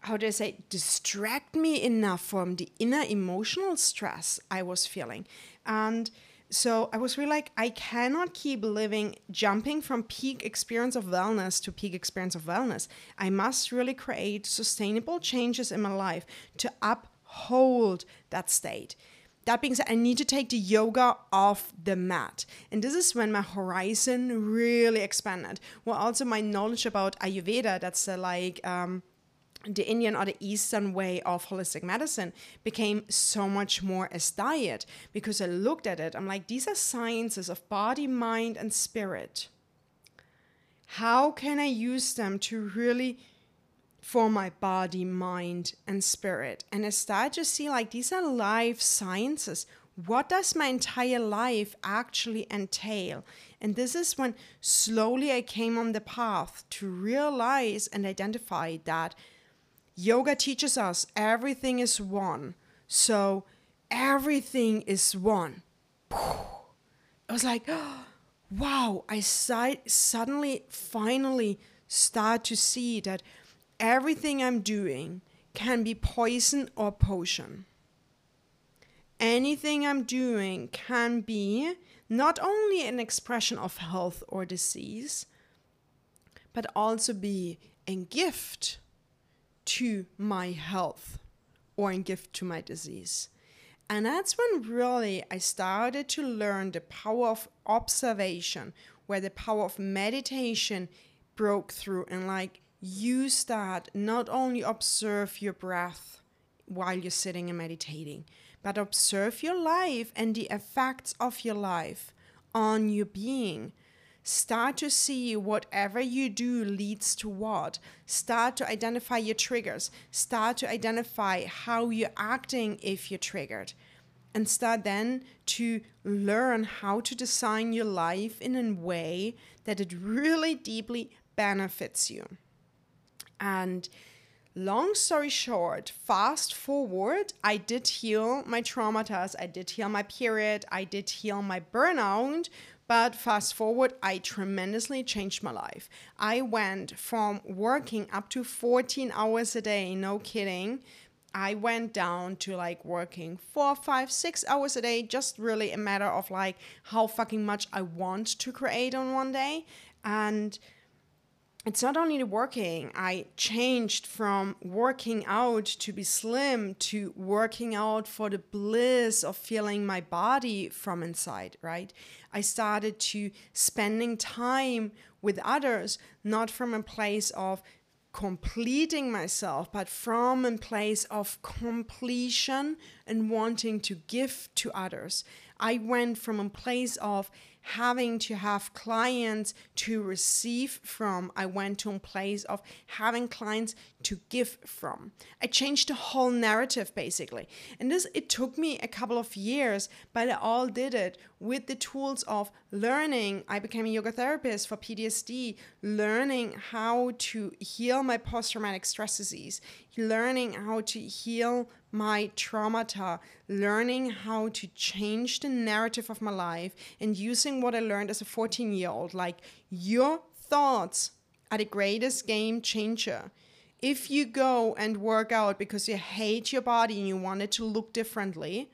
how do I say, distract me enough from the inner emotional stress I was feeling. And so I was really like, I cannot keep living, jumping from peak experience of wellness to peak experience of wellness. I must really create sustainable changes in my life to uphold that state. That being said, I need to take the yoga off the mat. And this is when my horizon really expanded. Well, also my knowledge about Ayurveda, that's uh, like, um, the Indian or the Eastern way of holistic medicine became so much more as diet because I looked at it. I'm like, these are sciences of body, mind, and spirit. How can I use them to really for my body, mind, and spirit? And I start to see like these are life sciences. What does my entire life actually entail? And this is when slowly I came on the path to realize and identify that Yoga teaches us everything is one. So everything is one. I was like, *gasps* wow, I suddenly, finally start to see that everything I'm doing can be poison or potion. Anything I'm doing can be not only an expression of health or disease, but also be a gift to my health or a gift to my disease. And that's when really I started to learn the power of observation, where the power of meditation broke through and like use that not only observe your breath while you're sitting and meditating, but observe your life and the effects of your life on your being. Start to see whatever you do leads to what. Start to identify your triggers. Start to identify how you're acting if you're triggered. And start then to learn how to design your life in a way that it really deeply benefits you. And long story short, fast forward, I did heal my traumas, I did heal my period, I did heal my burnout. But fast forward, I tremendously changed my life. I went from working up to 14 hours a day, no kidding. I went down to like working four, five, six hours a day, just really a matter of like how fucking much I want to create on one day. And it's not only working i changed from working out to be slim to working out for the bliss of feeling my body from inside right i started to spending time with others not from a place of completing myself, but from a place of completion and wanting to give to others. I went from a place of having to have clients to receive from. I went to a place of having clients to give from. I changed the whole narrative basically. And this it took me a couple of years, but I all did it with the tools of learning. I became a yoga therapist for PTSD, learning how to heal my post-traumatic stress disease, learning how to heal my traumata, learning how to change the narrative of my life and using what I learned as a 14 year old like your thoughts are the greatest game changer. If you go and work out because you hate your body and you want it to look differently,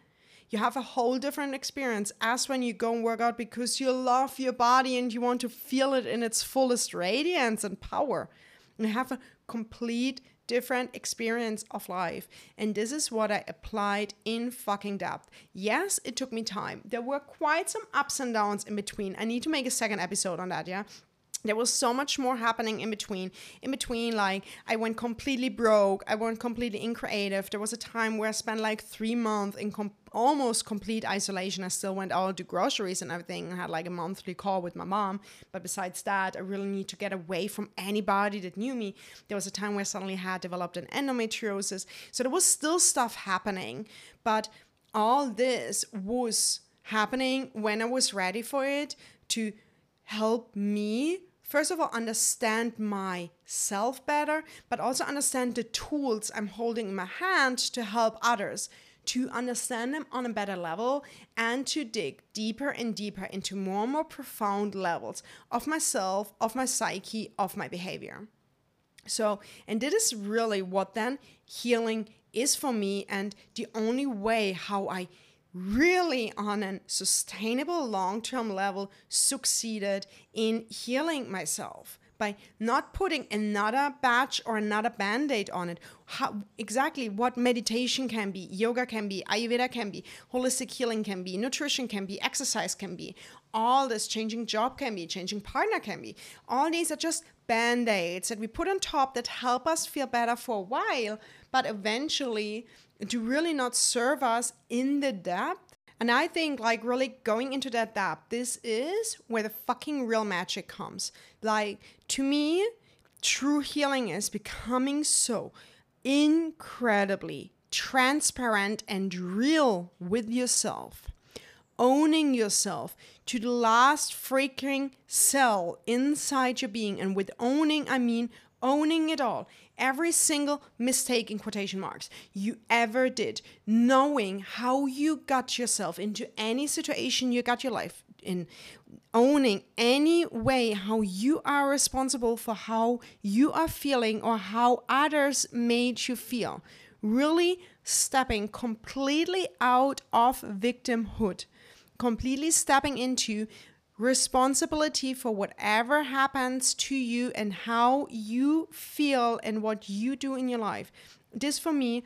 you have a whole different experience as when you go and work out because you love your body and you want to feel it in its fullest radiance and power. You have a complete different experience of life. And this is what I applied in fucking depth. Yes, it took me time. There were quite some ups and downs in between. I need to make a second episode on that, yeah? There was so much more happening in between in between like i went completely broke i went completely increative. There was a time where i spent like three months in com- almost complete isolation. I still went out to groceries and everything. I had like a monthly call with my mom. But besides that i really need to get away from anybody that knew me. There was a time where i suddenly had developed an endometriosis. So there was still stuff happening. But all this was happening when i was ready for it to help me first of all understand myself better but also understand the tools i'm holding in my hand to help others to understand them on a better level and to dig deeper and deeper into more and more profound levels of myself of my psyche of my behavior. So and this is really what then healing is for me and the only way how i really on a sustainable long term level succeeded in healing myself by not putting another batch or another band aid on it. How, exactly what meditation can be, yoga can be, Ayurveda can be, holistic healing can be, nutrition can be, exercise can be, all this changing job can be, changing partner can be. All these are just band aids that we put on top that help us feel better for a while, but eventually do really not serve us in the depth. And I think, like, really going into that depth, this is where the fucking real magic comes. Like, to me, true healing is becoming so incredibly transparent and real with yourself. Owning yourself to the last freaking cell inside your being. And with owning, I mean owning it all, every single mistake in quotation marks you ever did, knowing how you got yourself into any situation you got your life in owning any way how you are responsible for how you are feeling or how others made you feel. Really stepping completely out of victimhood, completely stepping into responsibility for whatever happens to you and how you feel and what you do in your life. This for me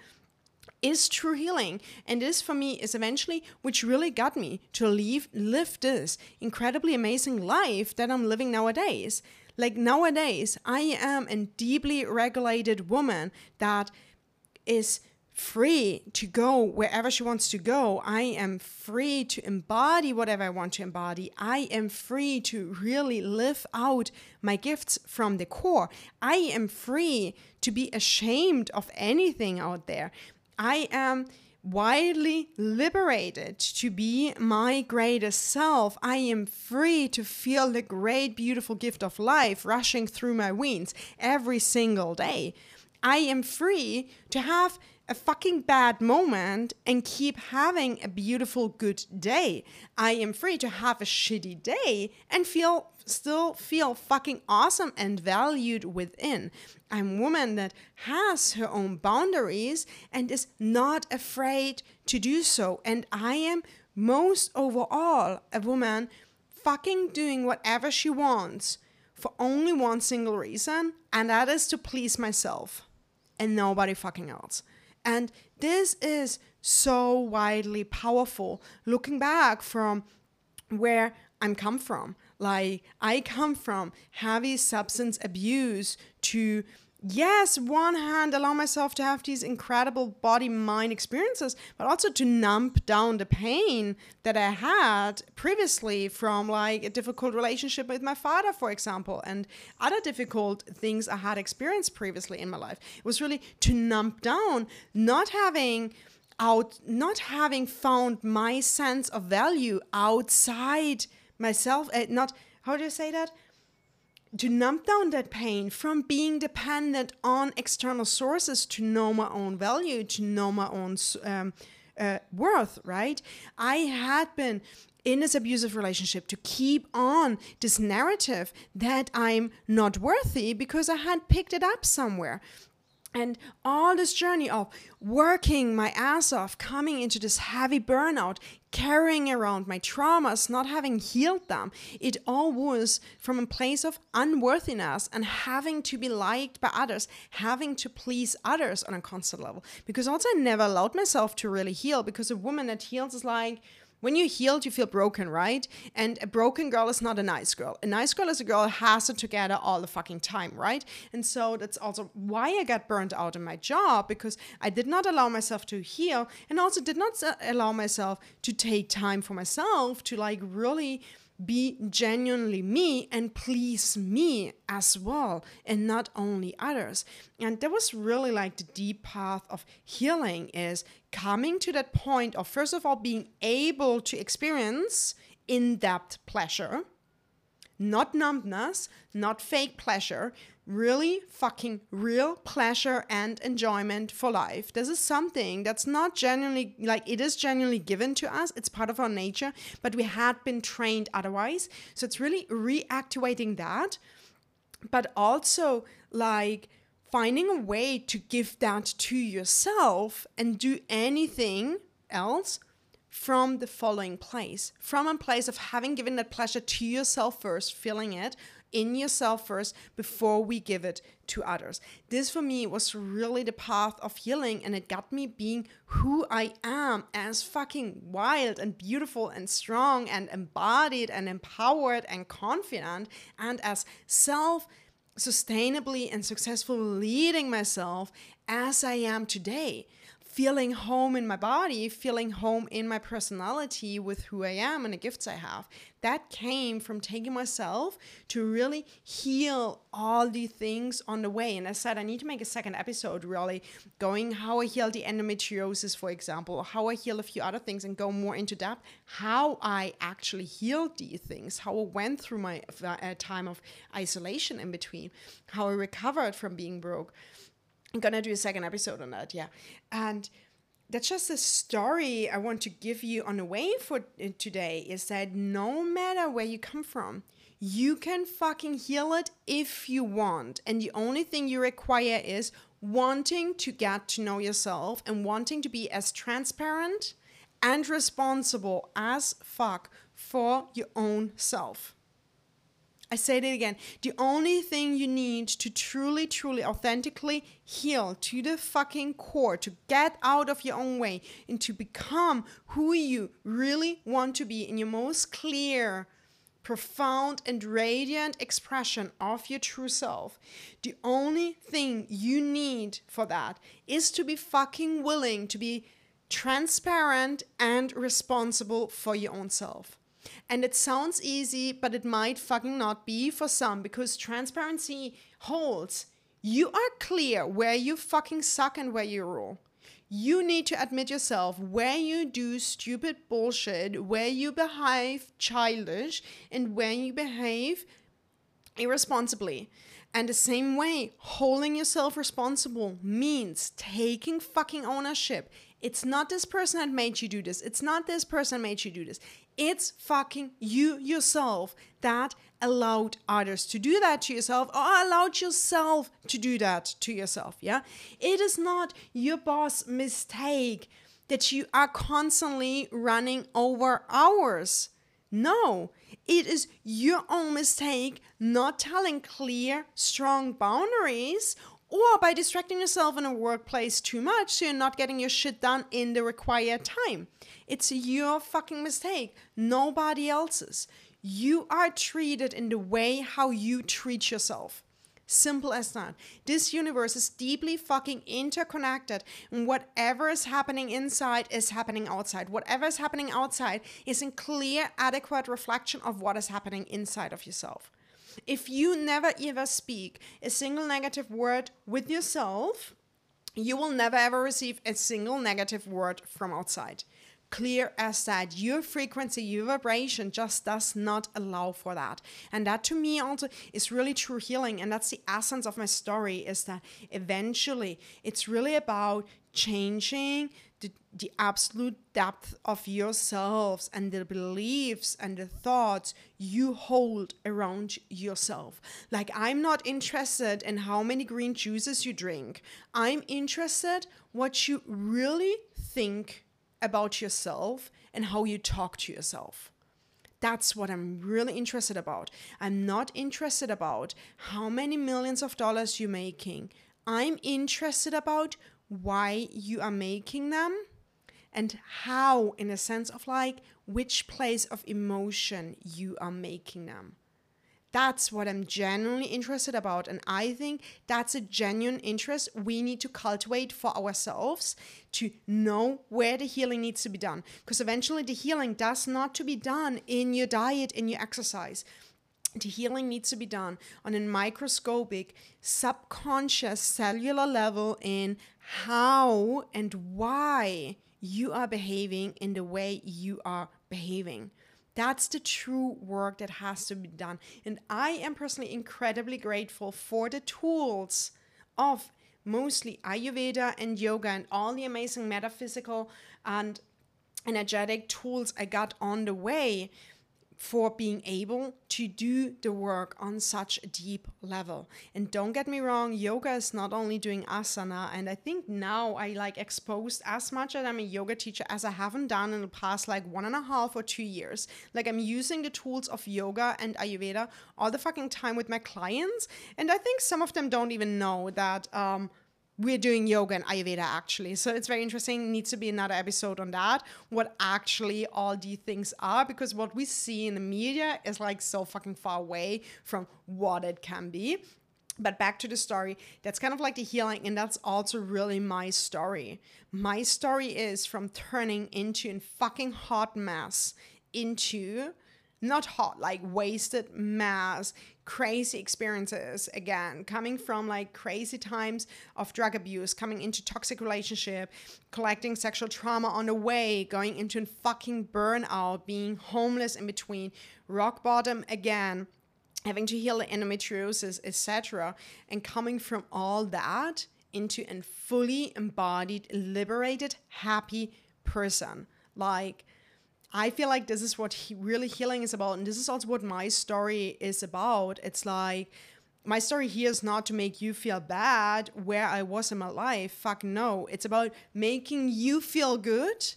is true healing. And this for me is eventually which really got me to leave live this incredibly amazing life that I'm living nowadays. Like nowadays, I am a deeply regulated woman that is free to go wherever she wants to go. I am free to embody whatever I want to embody. I am free to really live out my gifts from the core. I am free to be ashamed of anything out there. I am widely liberated to be my greatest self. I am free to feel the great, beautiful gift of life rushing through my veins every single day. I am free to have a fucking bad moment and keep having a beautiful, good day. I am free to have a shitty day and feel still feel fucking awesome and valued within. I'm a woman that has her own boundaries and is not afraid to do so. And I am most overall a woman fucking doing whatever she wants for only one single reason, and that is to please myself and nobody fucking else. And this is so widely powerful looking back from where I'm come from. Like I come from heavy substance abuse to yes, one hand allow myself to have these incredible body mind experiences, but also to numb down the pain that I had previously from like a difficult relationship with my father, for example, and other difficult things I had experienced previously in my life. It was really to numb down, not having out not having found my sense of value outside myself uh, not how do you say that to numb down that pain from being dependent on external sources to know my own value, to know my own um, uh, worth, right? I had been in this abusive relationship to keep on this narrative that I'm not worthy because I had picked it up somewhere. And all this journey of working my ass off, coming into this heavy burnout, carrying around my traumas, not having healed them, it all was from a place of unworthiness and having to be liked by others, having to please others on a constant level. Because also, I never allowed myself to really heal because a woman that heals is like, when you healed, you feel broken, right? And a broken girl is not a nice girl. A nice girl is a girl has it together all the fucking time, right? And so that's also why I got burned out in my job because I did not allow myself to heal and also did not uh, allow myself to take time for myself to like really be genuinely me and please me as well and not only others. And that was really like the deep path of healing is coming to that point of first of all being able to experience in-depth pleasure not numbness, not fake pleasure, really fucking real pleasure and enjoyment for life. This is something that's not genuinely, like, it is genuinely given to us. It's part of our nature, but we had been trained otherwise. So it's really reactivating that, but also, like, finding a way to give that to yourself and do anything else from the following place from a place of having given that pleasure to yourself first, feeling it in yourself first before we give it to others. This for me was really the path of healing, and it got me being who I am as fucking wild and beautiful and strong and embodied and empowered and confident, and as self sustainably and successfully leading myself as I am today feeling home in my body, feeling home in my personality with who I am and the gifts I have. That came from taking myself to really heal all the things on the way. And I said, I need to make a second episode really going how I heal the endometriosis, for example, how I heal a few other things and go more into depth, how I actually healed these things, how I went through my uh, time of isolation in between, how I recovered from being broke I'm gonna do a second episode on that, yeah. And that's just a story I want to give you on the way for uh, today is that no matter where you come from, you can fucking heal it if you want. And the only thing you require is wanting to get to know yourself and wanting to be as transparent and responsible as fuck for your own self. I say it again. The only thing you need to truly, truly, authentically heal to the fucking core, to get out of your own way and to become who you really want to be in your most clear, profound, and radiant expression of your true self. The only thing you need for that is to be fucking willing to be transparent and responsible for your own self. And it sounds easy, but it might fucking not be for some because transparency holds. You are clear where you fucking suck and where you rule. You need to admit yourself where you do stupid bullshit, where you behave childish, and where you behave irresponsibly. And the same way, holding yourself responsible means taking fucking ownership. It's not this person that made you do this. It's not this person that made you do this. It's fucking you yourself that allowed others to do that to yourself or allowed yourself to do that to yourself. Yeah. It is not your boss' mistake that you are constantly running over hours. No, it is your own mistake not telling clear, strong boundaries or by distracting yourself in a workplace too much so you're not getting your shit done in the required time. It's your fucking mistake, nobody else's. You are treated in the way how you treat yourself. Simple as that. This universe is deeply fucking interconnected, and whatever is happening inside is happening outside. Whatever is happening outside is in clear, adequate reflection of what is happening inside of yourself. If you never ever speak a single negative word with yourself, you will never ever receive a single negative word from outside. Clear as that. Your frequency, your vibration just does not allow for that. And that to me also is really true healing. And that's the essence of my story is that eventually it's really about changing the, absolute depth of yourselves and the beliefs and the thoughts you hold around yourself. Like, I'm not interested in how many green juices you drink. I'm interested what you really think about yourself and how you talk to yourself. That's what I'm really interested about. I'm not interested about how many millions of dollars you're making. I'm interested about why you are making them and how, in a sense of like which place of emotion you are making them. That's what I'm genuinely interested about. And I think that's a genuine interest we need to cultivate for ourselves to know where the healing needs to be done. Because eventually the healing does not to be done in your diet, in your exercise the healing needs to be done on a microscopic, subconscious, cellular level in how and why you are behaving in the way you are behaving. That's the true work that has to be done. And I am personally incredibly grateful for the tools of mostly Ayurveda and yoga and all the amazing metaphysical and energetic tools I got on the way for being able to do the work on such a deep level. And don't get me wrong, yoga is not only doing asana, and I think now I like exposed as much as I'm a yoga teacher as I haven't done in the past like one and a half or two years. Like I'm using the tools of yoga and Ayurveda all the fucking time with my clients, and I think some of them don't even know that um, we're doing yoga and ayurveda actually. So it's very interesting. Needs to be another episode on that. What actually all these things are because what we see in the media is like so fucking far away from what it can be. But back to the story that's kind of like the healing and that's also really my story. My story is from turning into a fucking hot mess into not hot, like wasted mass, crazy experiences again, coming from like crazy times of drug abuse, coming into toxic relationship, collecting sexual trauma on the way, going into a fucking burnout, being homeless in between, rock bottom again, having to heal the endometriosis, etc. And coming from all that into a fully embodied, liberated, happy person. Like, I feel like this is what he, really healing is about. And this is also what my story is about. It's like, my story here is not to make you feel bad where I was in my life. Fuck no. It's about making you feel good,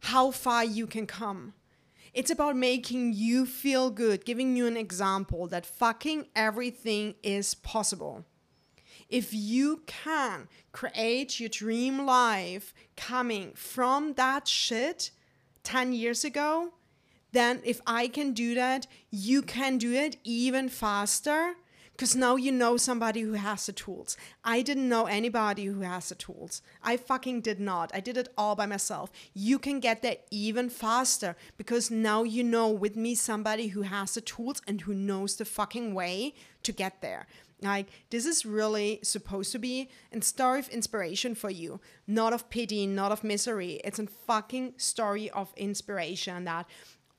how far you can come. It's about making you feel good, giving you an example that fucking everything is possible. If you can create your dream life coming from that shit 10 years ago, then if I can do that, you can do it even faster because now you know somebody who has the tools. I didn't know anybody who has the tools. I fucking did not. I did it all by myself. You can get there even faster because now you know with me somebody who has the tools and who knows the fucking way to get there. Like, this is really supposed to be a story of inspiration for you, not of pity, not of misery. It's a fucking story of inspiration that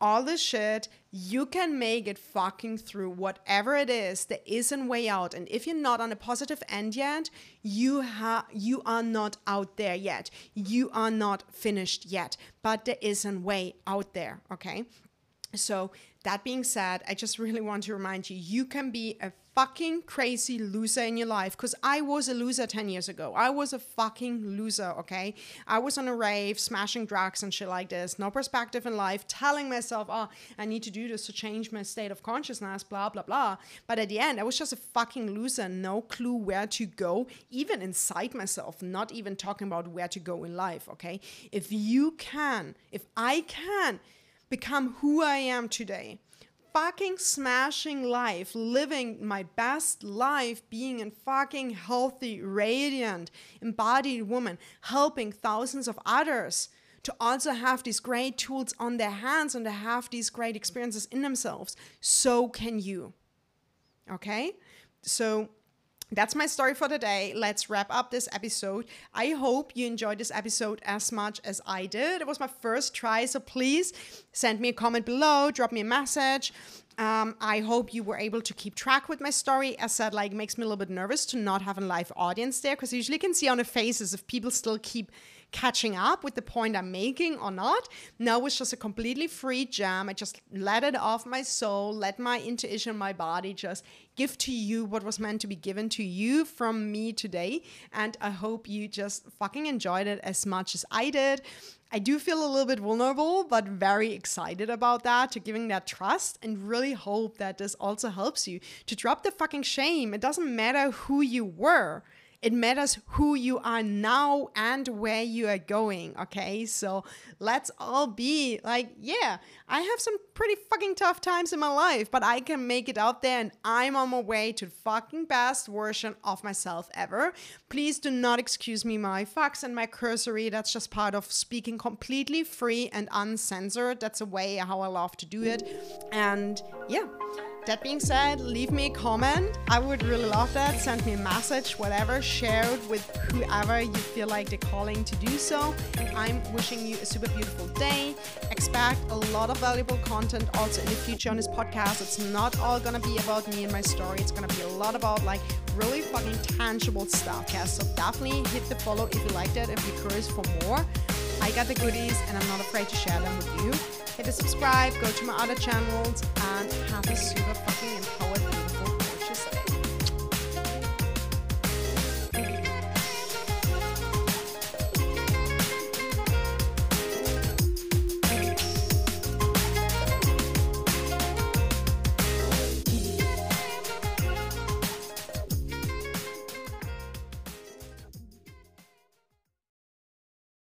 all this shit, you can make it fucking through whatever it is. There is a way out. And if you're not on a positive end yet, you have you are not out there yet. You are not finished yet. But there is a way out there, okay? So, that being said, I just really want to remind you you can be a fucking crazy loser in your life because I was a loser 10 years ago. I was a fucking loser, okay? I was on a rave, smashing drugs and shit like this, no perspective in life, telling myself, oh, I need to do this to change my state of consciousness, blah, blah, blah. But at the end, I was just a fucking loser, no clue where to go, even inside myself, not even talking about where to go in life, okay? If you can, if I can, become who I am today. Fucking smashing life, living my best life, being a fucking healthy, radiant, embodied woman, helping thousands of others to also have these great tools on their hands and to have these great experiences in themselves. So can you. Okay? So that's my story for today. Let's wrap up this episode. I hope you enjoyed this episode as much as I did. It was my first try, so please send me a comment below, drop me a message. Um, I hope you were able to keep track with my story. As said, like makes me a little bit nervous to not have a live audience there because usually can see on the faces if people still keep catching up with the point I'm making or not. Now it's just a completely free jam. I just let it off my soul, let my intuition, my body just give to you what was meant to be given to you from me today. And I hope you just fucking enjoyed it as much as I did. I do feel a little bit vulnerable, but very excited about that, to giving that trust, and really hope that this also helps you to drop the fucking shame. It doesn't matter who you were. It matters who you are now and where you are going, okay? So let's all be like, yeah, I have some pretty fucking tough times in my life, but I can make it out there and I'm on my way to the fucking best version of myself ever. Please do not excuse me my fucks and my cursory. That's just part of speaking completely free and uncensored. That's a way how I love to do it. And yeah. That being said, leave me a comment. I would really love that. Send me a message, whatever. Share it with whoever you feel like they're calling to do so. And I'm wishing you a super beautiful day. Expect a lot of valuable content also in the future on this podcast. It's not all gonna be about me and my story. It's gonna be a lot about like really fucking tangible stuff. Yeah, so definitely hit the follow if you liked it, if you're curious for more. I got the goodies and I'm not afraid to share them with you. Hit the subscribe, go to my other channels, and have a super fucking empowered